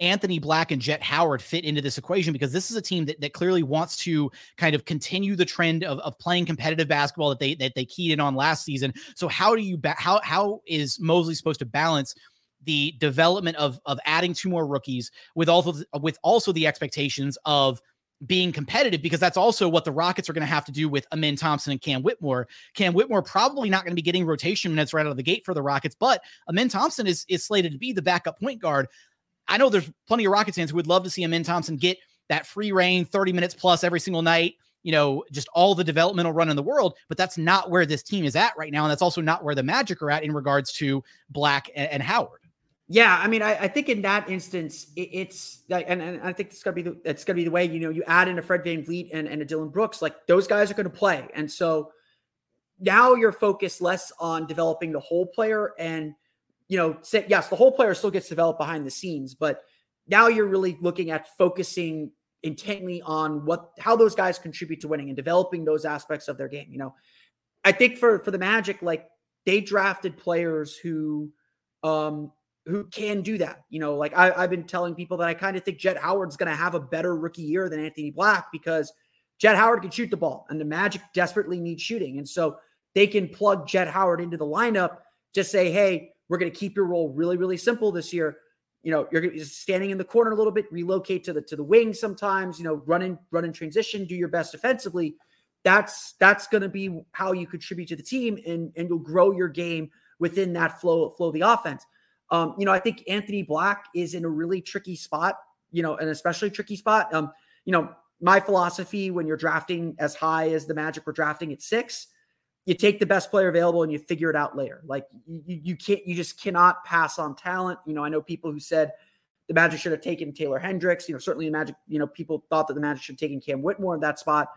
Anthony Black and Jett Howard fit into this equation? Because this is a team that, that clearly wants to kind of continue the trend of, of playing competitive basketball that they that they keyed in on last season. So how do you ba- how how is Mosley supposed to balance the development of of adding two more rookies with also with also the expectations of being competitive because that's also what the Rockets are going to have to do with Amen Thompson and Cam Whitmore. Cam Whitmore probably not going to be getting rotation minutes right out of the gate for the Rockets, but Amen Thompson is is slated to be the backup point guard. I know there's plenty of Rockets fans who would love to see Amen Thompson get that free reign 30 minutes plus every single night you know, just all the developmental run in the world, but that's not where this team is at right now. And that's also not where the Magic are at in regards to Black and, and Howard. Yeah, I mean, I, I, think in that instance, it, it's and, and I think it's gonna be the, it's gonna be the way you know you add in a Fred VanVleet and, and a Dillon Brooks, like those guys are gonna play, and so now you're focused less on developing the whole player, and you know, say, yes, the whole player still gets developed behind the scenes, but now you're really looking at focusing intently on what how those guys contribute to winning and developing those aspects of their game. You know, I think for for the Magic, like they drafted players who um who can do that. You know, like I, I've been telling people that I kind of think Jett Howard's to have a better rookie year than Anthony Black because Jett Howard can shoot the ball and the Magic desperately need shooting. And so they can plug Jett Howard into the lineup, just say, hey, we're going to keep your role really, really simple this year you know, you're standing in the corner a little bit, relocate to the to the wing sometimes, you know, run in run in transition, do your best defensively. That's that's going to be how you contribute to the team and and you'll grow your game within that flow flow of the offense. Um, you know, I think Anthony Black is in a really tricky spot, you know, an especially tricky spot. Um, you know, my philosophy when you're drafting as high as the Magic were drafting at six, you take the best player available and you figure it out later. Like you, you can't, you just cannot pass on talent. You know, I know people who said the Magic should have taken Taylor Hendricks. You know, certainly the Magic, you know, people thought that the Magic should have taken Cam Whitmore in that spot.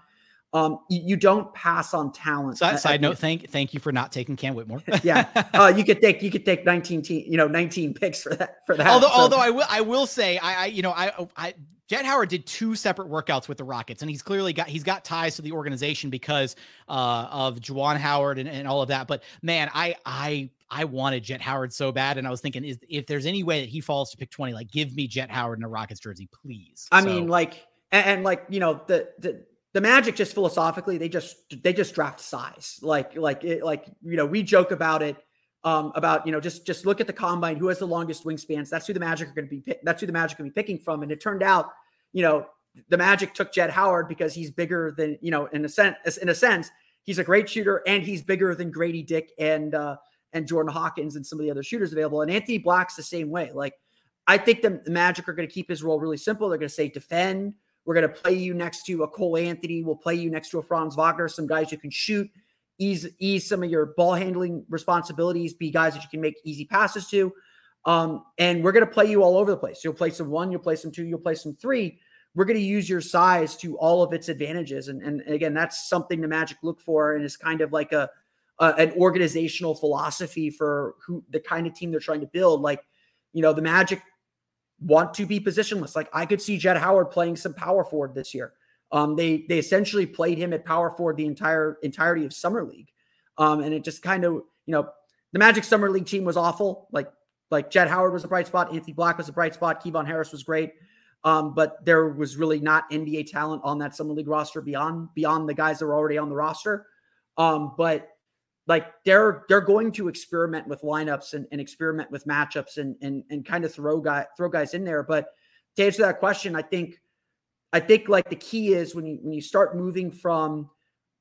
Um, you, you don't pass on talent. Side, side note, thank thank you for not taking Cam Whitmore. yeah, uh, you could take you could take nineteen te- you know nineteen picks for that for that. Although so. although I will I will say I, I you know I I Jett Howard did two separate workouts with the Rockets, and he's clearly got he's got ties to the organization because uh, of Juwan Howard and, and all of that. But man, I I I wanted Jett Howard so bad, and I was thinking, is if there's any way that he falls to pick twenty, like give me Jett Howard in a Rockets jersey, please. I so. mean, like and, and, like you know the the the Magic just philosophically they just they just draft size, like like it, like you know we joke about it. Um, about you know just just look at the combine who has the longest wingspans that's who the magic are going to be that's who the magic are going to be picking from and it turned out you know, the Magic took Jett Howard because he's bigger than, you know, in a sense, in a sense, he's a great shooter and he's bigger than Grady Dick and uh and Jordan Hawkins and some of the other shooters available. And Anthony Black's the same way. Like I think the, the Magic are going to keep his role really simple. They're going to say defend. We're going to play you next to a Cole Anthony. We'll play you next to a Franz Wagner, some guys who can shoot, ease ease some of your ball handling responsibilities, be guys that you can make easy passes to. Um, and we're going to play you all over the place. You'll play some one, you'll play some two, you'll play some three we're going to use your size to all of its advantages. And, and again, that's something the Magic look for, and is kind of like a, a, an organizational philosophy for who the kind of team they're trying to build. Like, you know, the Magic want to be positionless. Like I could see Jett Howard playing some power forward this year. Um, they they essentially played him at power forward the entire entirety of summer league, um, and it just kind of you know the Magic summer league team was awful. Like like Jett Howard was a bright spot, Anthony Black was a bright spot, Kevon Harris was great. Um, but there was really not NBA talent on that summer league roster beyond beyond the guys that were already on the roster. Um, but like they're they're going to experiment with lineups and, and experiment with matchups and and and kind of throw guy throw guys in there. But to answer that question, I think I think like the key is when you when you start moving from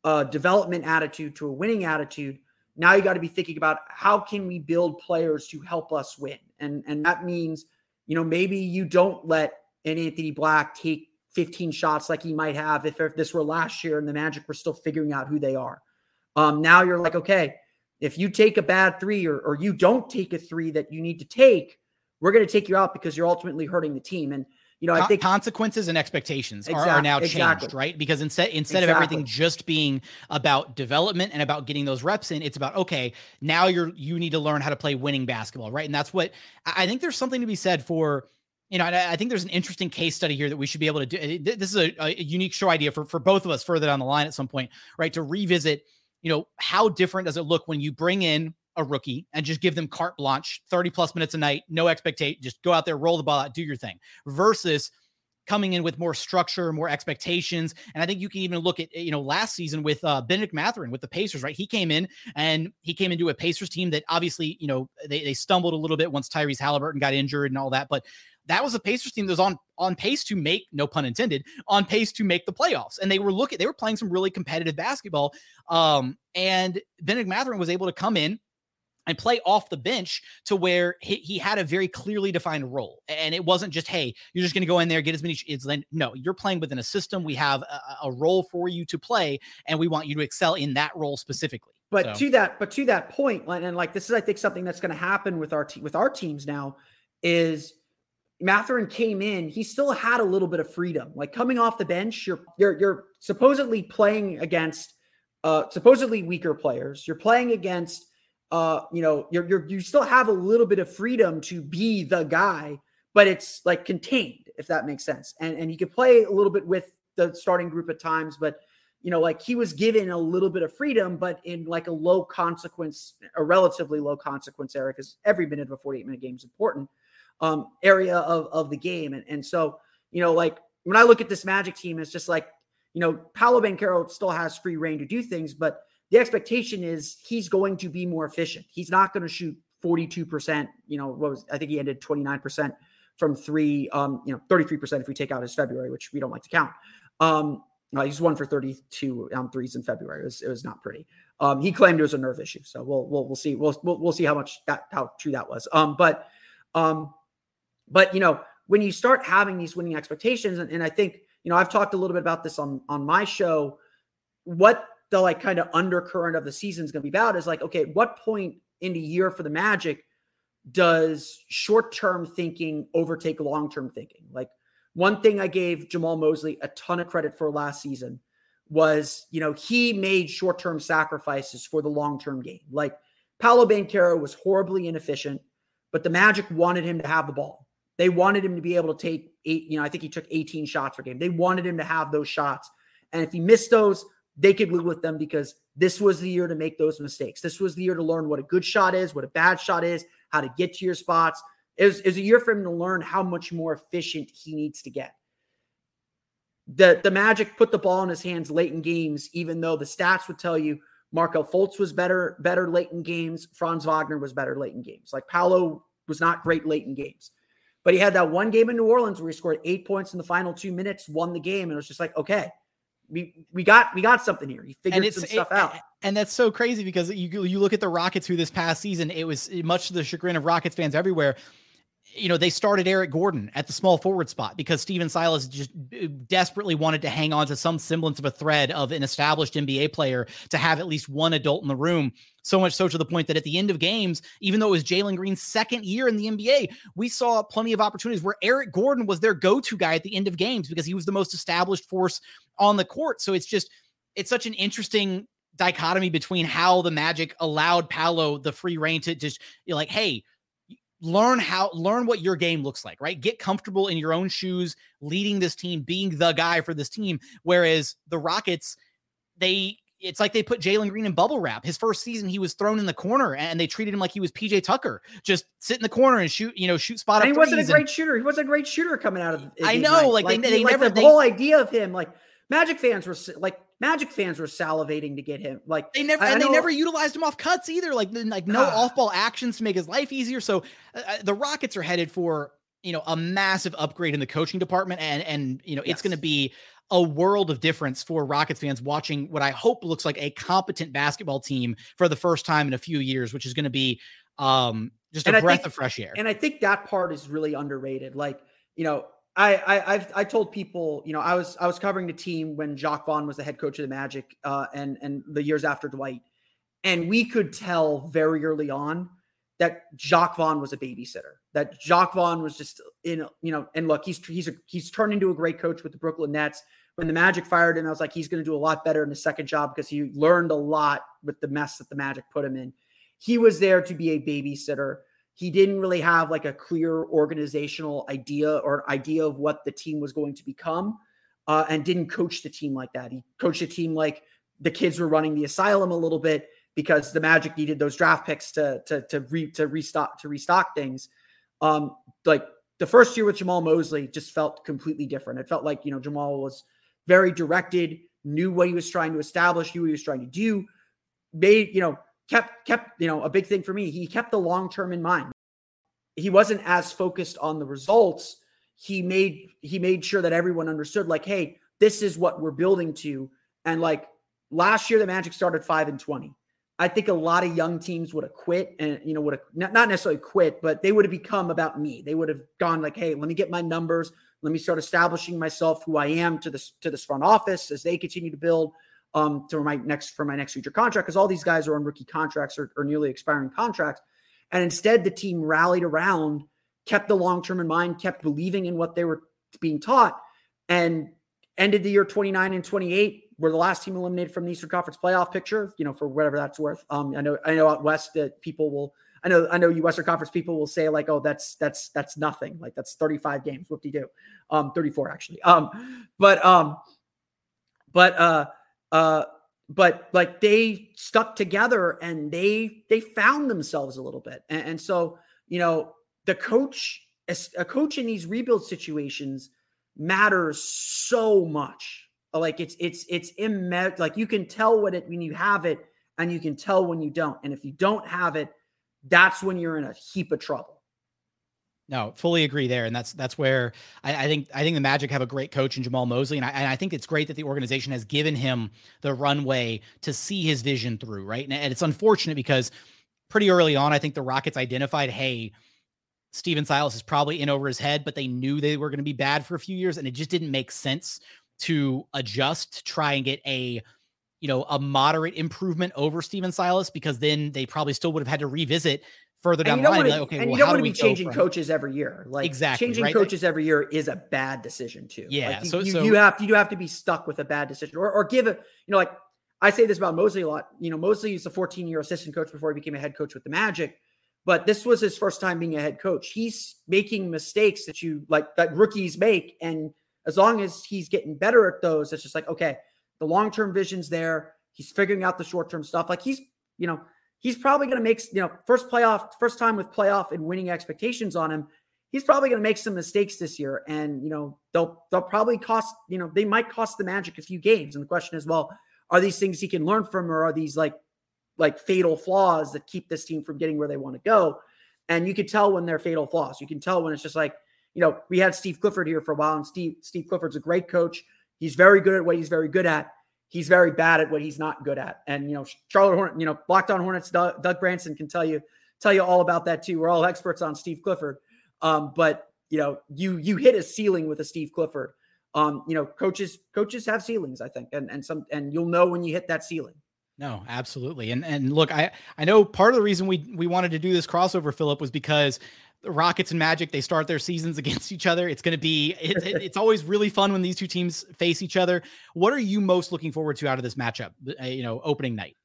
a development attitude to a winning attitude, now you got to be thinking about how can we build players to help us win, and and that means you know maybe you don't let an Anthony Black take 15 shots like he might have if, if this were last year and the Magic were still figuring out who they are. Um, now you're like, okay, if you take a bad three or, or you don't take a three that you need to take, we're going to take you out because you're ultimately hurting the team. And you know, I think consequences and expectations exactly, are, are, now changed, exactly. right? Because instead instead exactly. of everything just being about development and about getting those reps in, it's about okay, now you're you need to learn how to play winning basketball, right? And that's what I think there's something to be said for you know, I think there's an interesting case study here that we should be able to do. This is a, a, unique show idea for, for both of us further down the line at some point, right? To revisit, you know, how different does it look when you bring in a rookie and just give them carte blanche, 30 plus minutes a night, no expectation, just go out there, roll the ball out, do your thing, versus coming in with more structure, more expectations. And I think you can even look at, you know, last season with uh, Bennedict Mathurin with the Pacers, right? He came in and he came into a Pacers team that obviously, you know, they, they stumbled a little bit once Tyrese Halliburton got injured and all that. But that was a Pacers team that was on on pace to make no pun intended on pace to make the playoffs, and they were looking they were playing some really competitive basketball. Um, and Bennedict Mathurin was able to come in and play off the bench to where he, he had a very clearly defined role. And it wasn't just, hey, you're just going to go in there, get as many. It's no, you're playing within a system. We have a, a, role for you to play, and we want you to excel in that role specifically. But so. to that, but to that point, and like this is, I think, something that's going to happen with our te- with our teams now is Mathurin came in, he still had a little bit of freedom. Like coming off the bench, you're you're you're supposedly playing against uh supposedly weaker players. You're playing against uh, you know, you're, you're you still have a little bit of freedom to be the guy, but it's like contained, if that makes sense. And and you could play a little bit with the starting group at times, but you know, like he was given a little bit of freedom, but in like a low consequence, a relatively low consequence area, because every minute of a 48 minute game is important um, area of, of the game. And, and so, you know, like when I look at this Magic team, it's just like, you know, Paolo Banchero still has free reign to do things, but the expectation is he's going to be more efficient. He's not going to shoot 42%. You know, what was I think he ended 29% from three, um, you know, 33% if we take out his February, which we don't like to count. Um, uh, he's one for 32 on threes in February. It was, it was not pretty. Um, he claimed it was a nerve issue. So we'll, we'll, we'll see. We'll, we'll, we'll see how much that, how true that was. Um, but, um, but you know, when you start having these winning expectations, and, and I think, you know, I've talked a little bit about this on, on my show, what the like kind of undercurrent of the season is going to be about is like, okay, what point in the year for the Magic does short term thinking overtake long term thinking? Like, one thing I gave Jamahl Mosley a ton of credit for last season was, you know, he made short term sacrifices for the long term game. Like, Paolo Banchero was horribly inefficient, but the Magic wanted him to have the ball. They wanted him to be able to take eight, you know, I think he took 18 shots per game. They wanted him to have those shots. And if he missed those, they could live with them because this was the year to make those mistakes. This was the year to learn what a good shot is, what a bad shot is, how to get to your spots. It was, it was a year for him to learn how much more efficient he needs to get. The, the Magic put the ball in his hands late in games, even though the stats would tell you Marco Fultz was better, better late in games. Franz Wagner was better late in games. Like Paolo was not great late in games. But he had that one game in New Orleans where he scored eight points in the final two minutes, won the game, and it was just like, okay, we we got we got something here. He figured some stuff it, out. And that's so crazy because you you look at the Rockets who this past season, it was much to the chagrin of Rockets fans everywhere you know, they started Eric Gordon at the small forward spot because Stephen Silas just uh, desperately wanted to hang on to some semblance of a thread of an established NBA player to have at least one adult in the room. So much so to the point that at the end of games, even though it was Jalen Green's second year in the NBA, we saw plenty of opportunities where Eric Gordon was their go to guy at the end of games because he was the most established force on the court. So it's just, it's such an interesting dichotomy between how the Magic allowed Paolo the free reign to just, like, hey, learn how learn what your game looks like right get comfortable in your own shoes leading this team being the guy for this team whereas the rockets they it's like they put Jalen Green in bubble wrap. His first season, he was thrown in the corner, and they treated him like he was PJ Tucker, just sit in the corner and shoot, you know, shoot spot. And he wasn't a great and, shooter. He wasn't a great shooter coming out of. I know, like, like, they, they like never the they, whole idea of him, like Magic fans were like Magic fans were salivating to get him. Like they never and they never utilized him off cuts either. Like like no off ball actions to make his life easier. So uh, uh, the Rockets are headed for you know a massive upgrade in the coaching department, and and you know yes. it's going to be a world of difference for Rockets fans watching what I hope looks like a competent basketball team for the first time in a few years, which is going to be um just and a I breath think, of fresh air. And I think that part is really underrated. Like you know I, I I've I told people, you know, I was I was covering the team when Jacque Vaughn was the head coach of the Magic, uh, and and the years after Dwight, and we could tell very early on that Jacque Vaughn was a babysitter. That Jacque Vaughn was just in, you know, and look, he's he's a, he's turned into a great coach with the Brooklyn Nets. When the Magic fired him, I was like, he's going to do a lot better in his second job because he learned a lot with the mess that the Magic put him in. He was there to be a babysitter he didn't really have like a clear organizational idea or idea of what the team was going to become uh, and didn't coach the team like that. He coached a team like the kids were running the asylum a little bit because the Magic needed those draft picks to to to re, to restock to restock things. Um, like the first year with Jamahl Mosley just felt completely different. It felt like you know Jamahl was very directed, knew what he was trying to establish, knew what he was trying to do, made you know kept kept you know a big thing for me. He kept the long term in mind. he wasn't as focused on the results. He made he made sure that everyone understood, like, hey, this is what we're building to. And like last year, the Magic started five and twenty. I think a lot of young teams would have quit and you know would have not necessarily quit, but they would have become about me. They would have gone like, hey, let me get my numbers, let me start establishing myself who I am to this to this front office as they continue to build um to my next for my next future contract because all these guys are on rookie contracts or, or nearly expiring contracts. And instead, the team rallied around, kept the long term in mind, kept believing in what they were being taught, and ended the year 29 and 28. We're the last team eliminated from the Eastern Conference playoff picture, you know, for whatever that's worth. Um, I know, I know out west that people will, I know, I know you Western Conference people will say like, oh, that's that's that's nothing. Like that's 35 games, whoop de do. Um, 34 actually. Um, but um, but uh uh but like they stuck together and they they found themselves a little bit. And, and so you know the coach a coach in these rebuild situations matters so much. Like it's it's it's immeasurable like you can tell what it when you have it and you can tell when you don't. And if you don't have it that's when you're in a heap of trouble no, fully agree there, and that's that's where I, I, think I think the Magic have a great coach in Jamahl Mosley, and I, and I think it's great that the organization has given him the runway to see his vision through. Right, and, and it's unfortunate because pretty early on, I think the Rockets identified, hey, Stephen Silas is probably in over his head, but they knew they were going to be bad for a few years, and it just didn't make sense to adjust to try and get a you know a moderate improvement over Stephen Silas because then they probably still would have had to revisit further down the line. Wanna, like, okay, and well, you don't want to be changing from... coaches every year. Like exactly changing right? coaches every year is a bad decision too. Yeah. Like you, so, you, so you have you do have to be stuck with a bad decision or, or give it, you know, like I say this about Mosley a lot. You know, Mosley is a 14 year assistant coach before he became a head coach with the Magic, but this was his first time being a head coach. He's making mistakes that you like that rookies make. And as long as he's getting better at those, it's just like, okay, the long term vision's there. He's figuring out the short term stuff. Like he's, you know, he's probably going to make, you know, first playoff, first time with playoff and winning expectations on him. He's probably going to make some mistakes this year. And, you know, they'll, they'll probably cost, you know, they might cost the Magic a few games. And the question is, well, are these things he can learn from, or are these like, like fatal flaws that keep this team from getting where they want to go? And you can tell when they're fatal flaws. You can tell when it's just like, you know, we had Steve Clifford here for a while, and Steve Steve Clifford's a great coach. He's very good at what he's very good at he's very bad at what he's not good at. And you know, Charlotte Hornet, you know, Locked On Hornets, Doug, Doug, Branson can tell you tell you all about that too. We're all experts on Steve Clifford, um, but you know, you you hit a ceiling with a Steve Clifford. Um, you know, coaches coaches have ceilings, I think, and and some and you'll know when you hit that ceiling. No, absolutely. And and look, I I know part of the reason we we wanted to do this crossover, Philip, was because Rockets and Magic they start their seasons against each other. It's going to be it, it, it's always really fun when these two teams face each other. What are you most looking forward to out of this matchup? Uh, you know, opening night.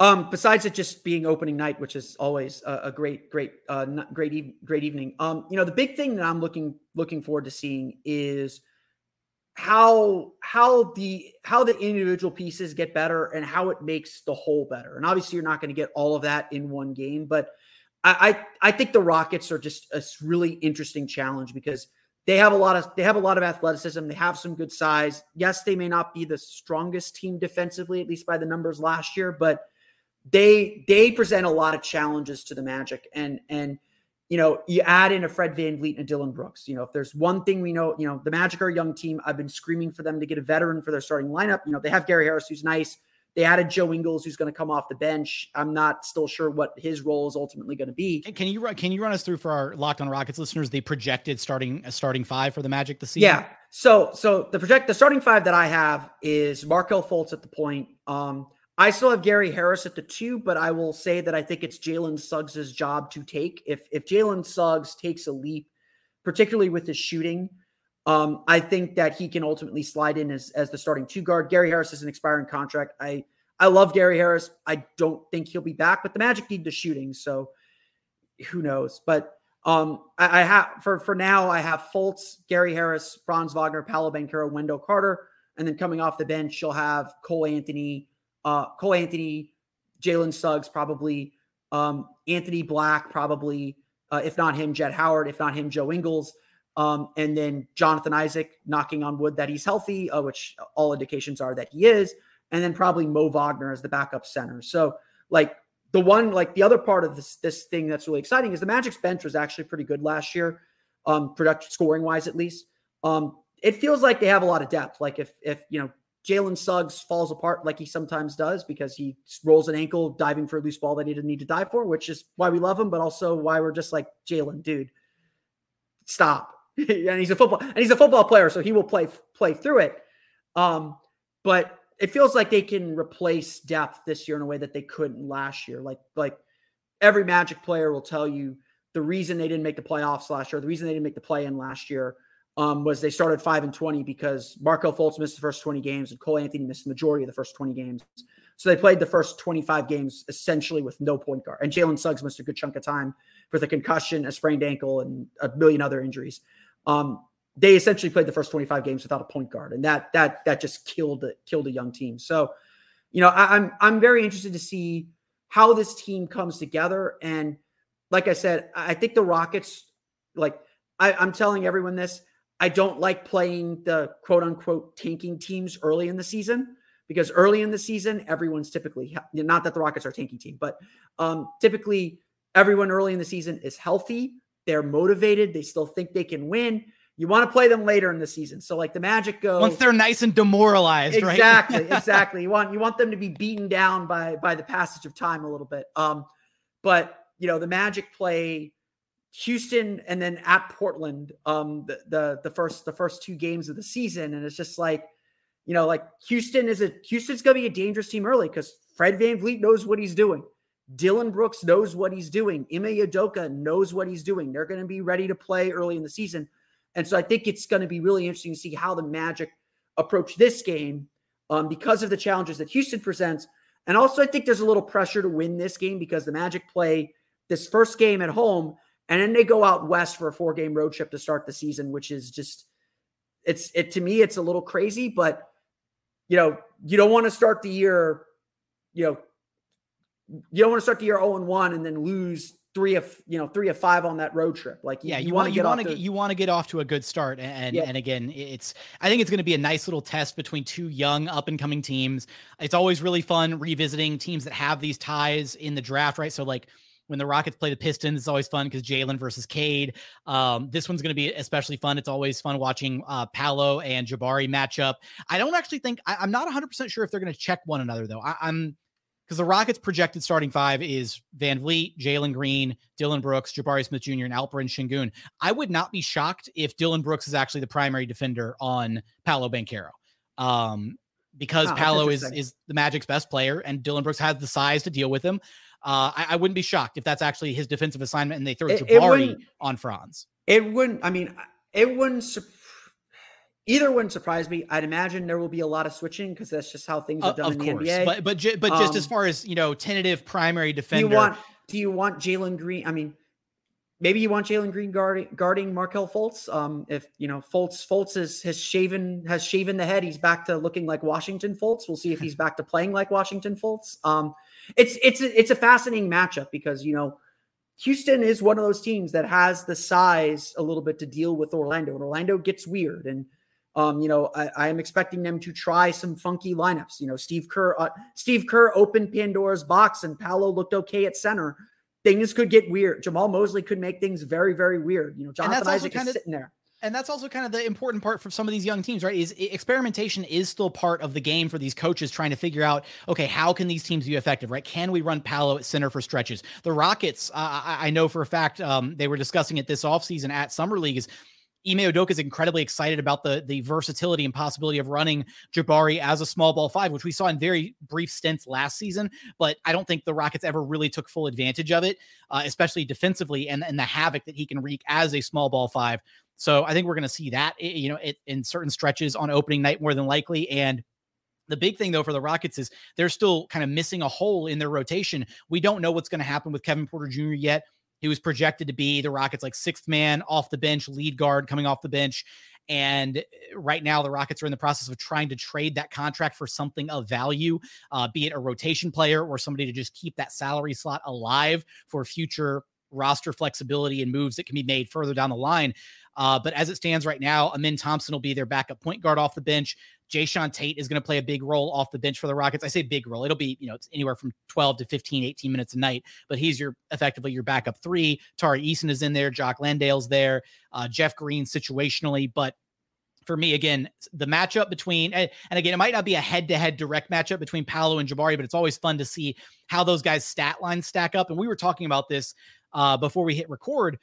Um, besides it just being opening night, which is always a, a great, great, uh, great, e- great evening. Um, you know, the big thing that I'm looking looking forward to seeing is how how the how the individual pieces get better and how it makes the whole better. And obviously, you're not going to get all of that in one game, but I, I think the Rockets are just a really interesting challenge because they have a lot of they have a lot of athleticism. They have some good size. Yes, they may not be the strongest team defensively, at least by the numbers last year, but they they present a lot of challenges to the Magic. And and you know, you add in a Fred VanVleet and a Dillon Brooks. You know, if there's one thing we know, you know, the Magic are a young team. I've been screaming for them to get a veteran for their starting lineup. You know, they have Gary Harris, who's nice. They added Joe Ingles, who's going to come off the bench. I'm not still sure what his role is ultimately going to be. Can you can you run us through for our Locked On Rockets listeners the projected starting starting five for the Magic this season? Yeah. So so the project the starting five that I have is Markelle Fultz at the point. Um, I still have Gary Harris at the two, but I will say that I think it's Jalen Suggs' job to take. If if Jalen Suggs takes a leap, particularly with his shooting, um, I think that he can ultimately slide in as, as the starting two guard. Gary Harris is an expiring contract. I I love Gary Harris. I don't think he'll be back, but the Magic need the shooting, so who knows? But um, I, I have for for now I have Fultz, Gary Harris, Franz Wagner, Paolo Banchero, Wendell Carter, and then coming off the bench you'll have Cole Anthony, uh, Cole Anthony, Jalen Suggs probably, um, Anthony Black probably, uh, if not him, Jett Howard, if not him, Joe Ingles. Um, and then Jonathan Isaac knocking on wood that he's healthy, uh, which all indications are that he is. And then probably Mo Wagner as the backup center. So, like, the one like the other part of this this thing that's really exciting is the Magic's bench was actually pretty good last year, um, production scoring wise at least. Um, it feels like they have a lot of depth. Like if if you know Jalen Suggs falls apart like he sometimes does because he rolls an ankle diving for a loose ball that he didn't need to dive for, which is why we love him, but also why we're just like Jalen, dude, stop. and he's a football and he's a football player, so he will play play through it. Um, but it feels like they can replace depth this year in a way that they couldn't last year. Like like every Magic player will tell you the reason they didn't make the playoffs last year, the reason they didn't make the play in last year um, was they started five and twenty because Markelle Fultz missed the first twenty games and Cole Anthony missed the majority of the first twenty games. So they played the first twenty five games essentially with no point guard, and Jalen Suggs missed a good chunk of time with a concussion, a sprained ankle, and a million other injuries. Um, they essentially played the first 25 games without a point guard, and that that that just killed killed a young team. So, you know, I, I'm I'm very interested to see how this team comes together. And like I said, I think the Rockets, like I, I'm telling everyone this, I don't like playing the quote unquote tanking teams early in the season because early in the season, everyone's typically not that the Rockets are tanking team, but um, typically everyone early in the season is healthy. They're motivated. They still think they can win. You want to play them later in the season. So like the Magic go once they're nice and demoralized, exactly, right? exactly. Exactly. You want you want them to be beaten down by by the passage of time a little bit. Um, but you know the Magic play Houston and then at Portland um the, the the first the first two games of the season and it's just like you know like Houston is a Houston's going to be a dangerous team early cuz Fred VanVleet knows what he's doing. Dillon Brooks knows what he's doing. Ime Udoka knows what he's doing. They're going to be ready to play early in the season. And so I think it's going to be really interesting to see how the Magic approach this game um, because of the challenges that Houston presents. And also, I think there's a little pressure to win this game because the Magic play this first game at home and then they go out west for a four game road trip to start the season, which is just, it's, it to me, it's a little crazy, but you know, you don't want to start the year, you know, you don't want to start the year 0 and 1 and then lose three of you know three of five on that road trip. Like yeah, you, you want to you want to get you want to get off to a good start. And and, yeah. and again, it's I think it's going to be a nice little test between two young up and coming teams. It's always really fun revisiting teams that have these ties in the draft, right? So like when the Rockets play the Pistons, it's always fun because Jalen versus Cade. Um, this one's going to be especially fun. It's always fun watching uh, Paolo and Jabari match up. I don't actually think I, am not 100 percent sure if they're going to check one another though. I, I'm because the Rockets' projected starting five is VanVleet, Jalen Green, Dillon Brooks, Jabari Smith Jr., and Alperen Sengun. I would not be shocked if Dillon Brooks is actually the primary defender on Paolo Banchero. Um, because oh, Paolo is is the Magic's best player, and Dillon Brooks has the size to deal with him. Uh, I, I, wouldn't be shocked if that's actually his defensive assignment, and they throw it, Jabari it on Franz. It wouldn't. I mean, it wouldn't either wouldn't surprise me. I'd imagine there will be a lot of switching because that's just how things are done uh, in the course. NBA. But but but just um, as far as you know, tentative primary defender. Do you want do you want Jalen Green? I mean, maybe you want Jalen Green guarding guarding Markelle Fultz. Um, if you know Fultz Fultz is has shaven has shaven the head, he's back to looking like Washington Fultz. We'll see if he's back to playing like Washington Fultz. Um, it's it's it's a fascinating matchup because you know. Houston is one of those teams that has the size a little bit to deal with Orlando, and Orlando gets weird. And um, you know, I, I, am expecting them to try some funky lineups. You know, Steve Kerr, uh, Steve Kerr opened Pandora's box, and Paolo looked okay at center. Things could get weird. Jamahl Mosley could make things very, very weird. You know, Jonathan Isaac is of, sitting there. And that's also kind of the important part for some of these young teams, right? Is experimentation is still part of the game for these coaches trying to figure out, okay, how can these teams be effective, right? Can we run Paolo at center for stretches? The Rockets, uh, I, I know for a fact, um, they were discussing it this offseason at Summer League is Ime Udoka is incredibly excited about the the versatility and possibility of running Jabari as a small ball five, which we saw in very brief stints last season. But I don't think the Rockets ever really took full advantage of it, uh, especially defensively and, and the havoc that he can wreak as a small ball five. So I think we're going to see that, you know, it, in certain stretches on opening night more than likely. And the big thing, though, for the Rockets is they're still kind of missing a hole in their rotation. We don't know what's going to happen with Kevin Porter Jr. yet. He was projected to be the Rockets' like sixth man off the bench, lead guard coming off the bench. And eh, right now, the Rockets are in the process of trying to trade that contract for something of value, uh, be it a rotation player or somebody to just keep that salary slot alive for future roster flexibility and moves that can be made further down the line. Uh, but as it stands right now, Amen Thompson will be their backup point guard off the bench. Jae'Sean Tate is going to play a big role off the bench for the Rockets. I say big role. It'll be, you know, anywhere from 12 to 15, 18 minutes a night, but he's your effectively your backup three. Tari Eason is in there. Jock Landale's there. Uh, Jeff Green situationally, but for me, again, the matchup between, and again, it might not be a head to head direct matchup between Paolo and Jabari, but it's always fun to see how those guys' stat lines stack up. And we were talking about this uh, before we hit record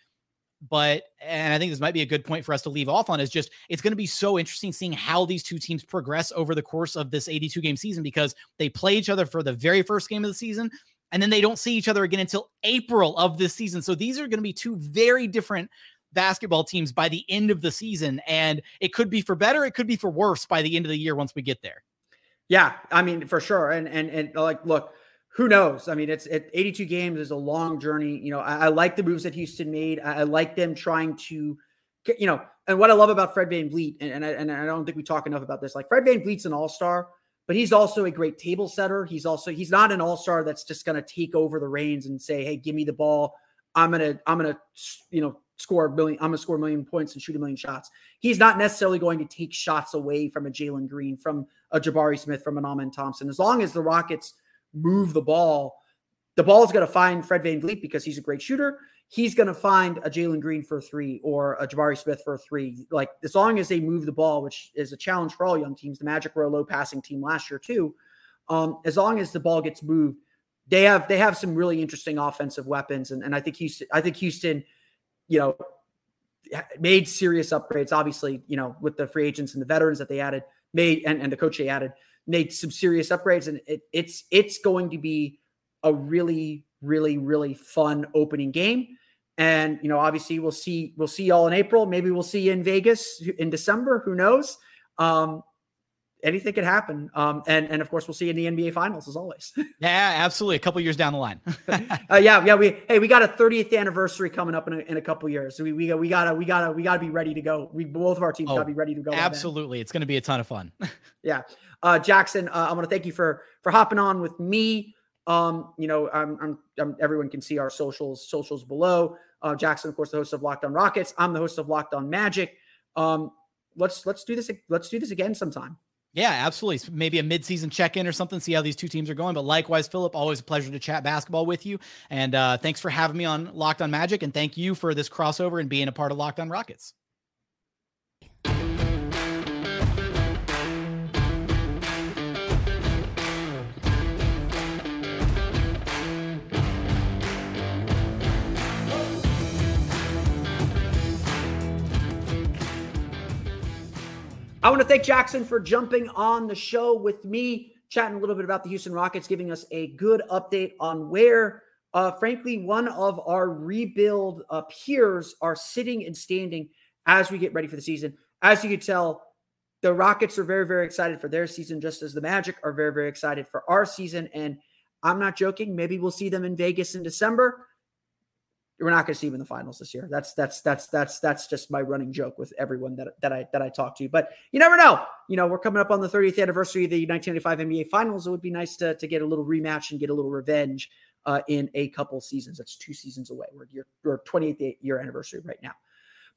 but and I think this might be a good point for us to leave off on is just it's going to be so interesting seeing how these two teams progress over the course of this 82 game season because they play each other for the very first game of the season and then they don't see each other again until April of this season. So these are going to be two very different basketball teams by the end of the season and it could be for better, it could be for worse by the end of the year once we get there. Yeah, I mean for sure. And and and like look, who knows? I mean, it's it, 82 games is a long journey. You know, I, I like the moves that Houston made. I, I, like them trying to, you know, and what I love about Fred VanVleet, and, and, I, and I don't think we talk enough about this. Like Fred Van VanVleet's an all star, but he's also a great table setter. He's also he's not an all star that's just going to take over the reins and say, "Hey, give me the ball. I'm gonna I'm gonna you know score a million. I'm gonna score a million points and shoot a million shots." He's not necessarily going to take shots away from a Jalen Green, from a Jabari Smith, from an Amen Thompson. As long as the Rockets move the ball, the ball is going to find Fred VanVleet because he's a great shooter. He's going to find a Jalen Green for a three or a Jabari Smith for a three. Like as long as they move the ball, which is a challenge for all young teams. The Magic were a low passing team last year too. Um, as long as the ball gets moved, they have they have some really interesting offensive weapons, and, and I think Houston. I think Houston, you know, made serious upgrades. Obviously, you know, with the free agents and the veterans that they added, made and, and the coach they added made some serious upgrades, and it, it's it's going to be a really, really, really fun opening game. And you know, obviously, we'll see we'll see y'all in April. Maybe we'll see you in Vegas in December. Who knows? Um, anything could happen. Um, and and of course, we'll see you in the NBA Finals as always. yeah, absolutely. A couple years down the line. uh, yeah, yeah. We hey, we got a 30th anniversary coming up in a, in a couple years. So we we we gotta we gotta we gotta be ready to go. We both of our teams oh, gotta be ready to go. Absolutely, it's going to be a ton of fun. yeah. Uh, Jackson, uh, I want to thank you for for hopping on with me. Um, you know, I'm, I'm, I'm, everyone can see our socials socials below. Uh, Jackson, of course, the host of Locked On Rockets. I'm the host of Locked On Magic. Um, let's let's do this. Let's do this again sometime. Yeah, absolutely. Maybe a midseason check-in or something. See how these two teams are going. But likewise, Philip, always a pleasure to chat basketball with you. And uh, thanks for having me on Locked On Magic, and thank you for this crossover and being a part of Locked On Rockets. I want to thank Jackson for jumping on the show with me, chatting a little bit about the Houston Rockets, giving us a good update on where, uh, frankly, one of our rebuild uh, peers are sitting and standing as we get ready for the season. As you can tell, the Rockets are very, very excited for their season, just as the Magic are very, very excited for our season. And I'm not joking. Maybe we'll see them in Vegas in December we're not going to see him in the finals this year. That's that's that's that's that's just my running joke with everyone that that I that I talk to. But you never know. You know, we're coming up on the 30th anniversary of the 1995 NBA Finals. It would be nice to to get a little rematch and get a little revenge uh, in a couple seasons. That's two seasons away. We're your we're 28th year anniversary right now.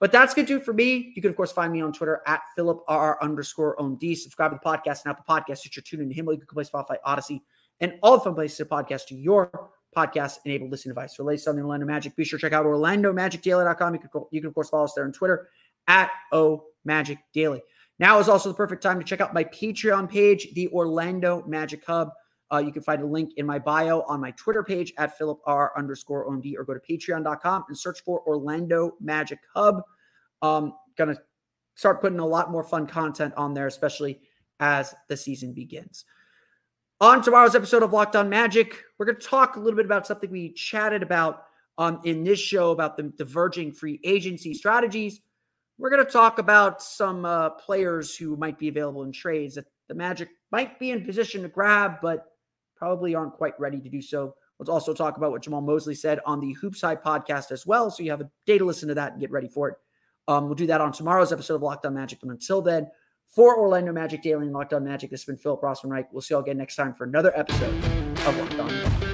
But that's good too for me. You can of course find me on Twitter at Philip R underscore OMD. Subscribe to the podcast and Apple Podcasts. Stitcher, TuneIn, Himalaya, Google Play, Spotify, Audacy, and all the fun places to podcast to your podcast enabled listening device. For latest on the Orlando Magic, be sure to check out OrlandoMagicDaily.com. You can, you can, of course, follow us there on Twitter at O Magic Daily. Now is also the perfect time to check out my Patreon page, the Orlando Magic Hub. Uh, you can find a link in my bio on my Twitter page at Philip R underscore OMD or go to patreon.com and search for Orlando Magic Hub. Um, gonna start putting a lot more fun content on there, especially as the season begins. On tomorrow's episode of Locked On Magic, we're going to talk a little bit about something we chatted about um, in this show about the diverging free agency strategies. We're going to talk about some uh, players who might be available in trades that the Magic might be in position to grab, but probably aren't quite ready to do so. Let's also talk about what Jamahl Mosley said on the Hoops High podcast as well. So you have a day to listen to that and get ready for it. Um, we'll do that on tomorrow's episode of Locked On Magic. But until then, for Orlando Magic Daily and Locked On Magic. This has been Philip Rossman Reich. We'll see you all again next time for another episode of Locked On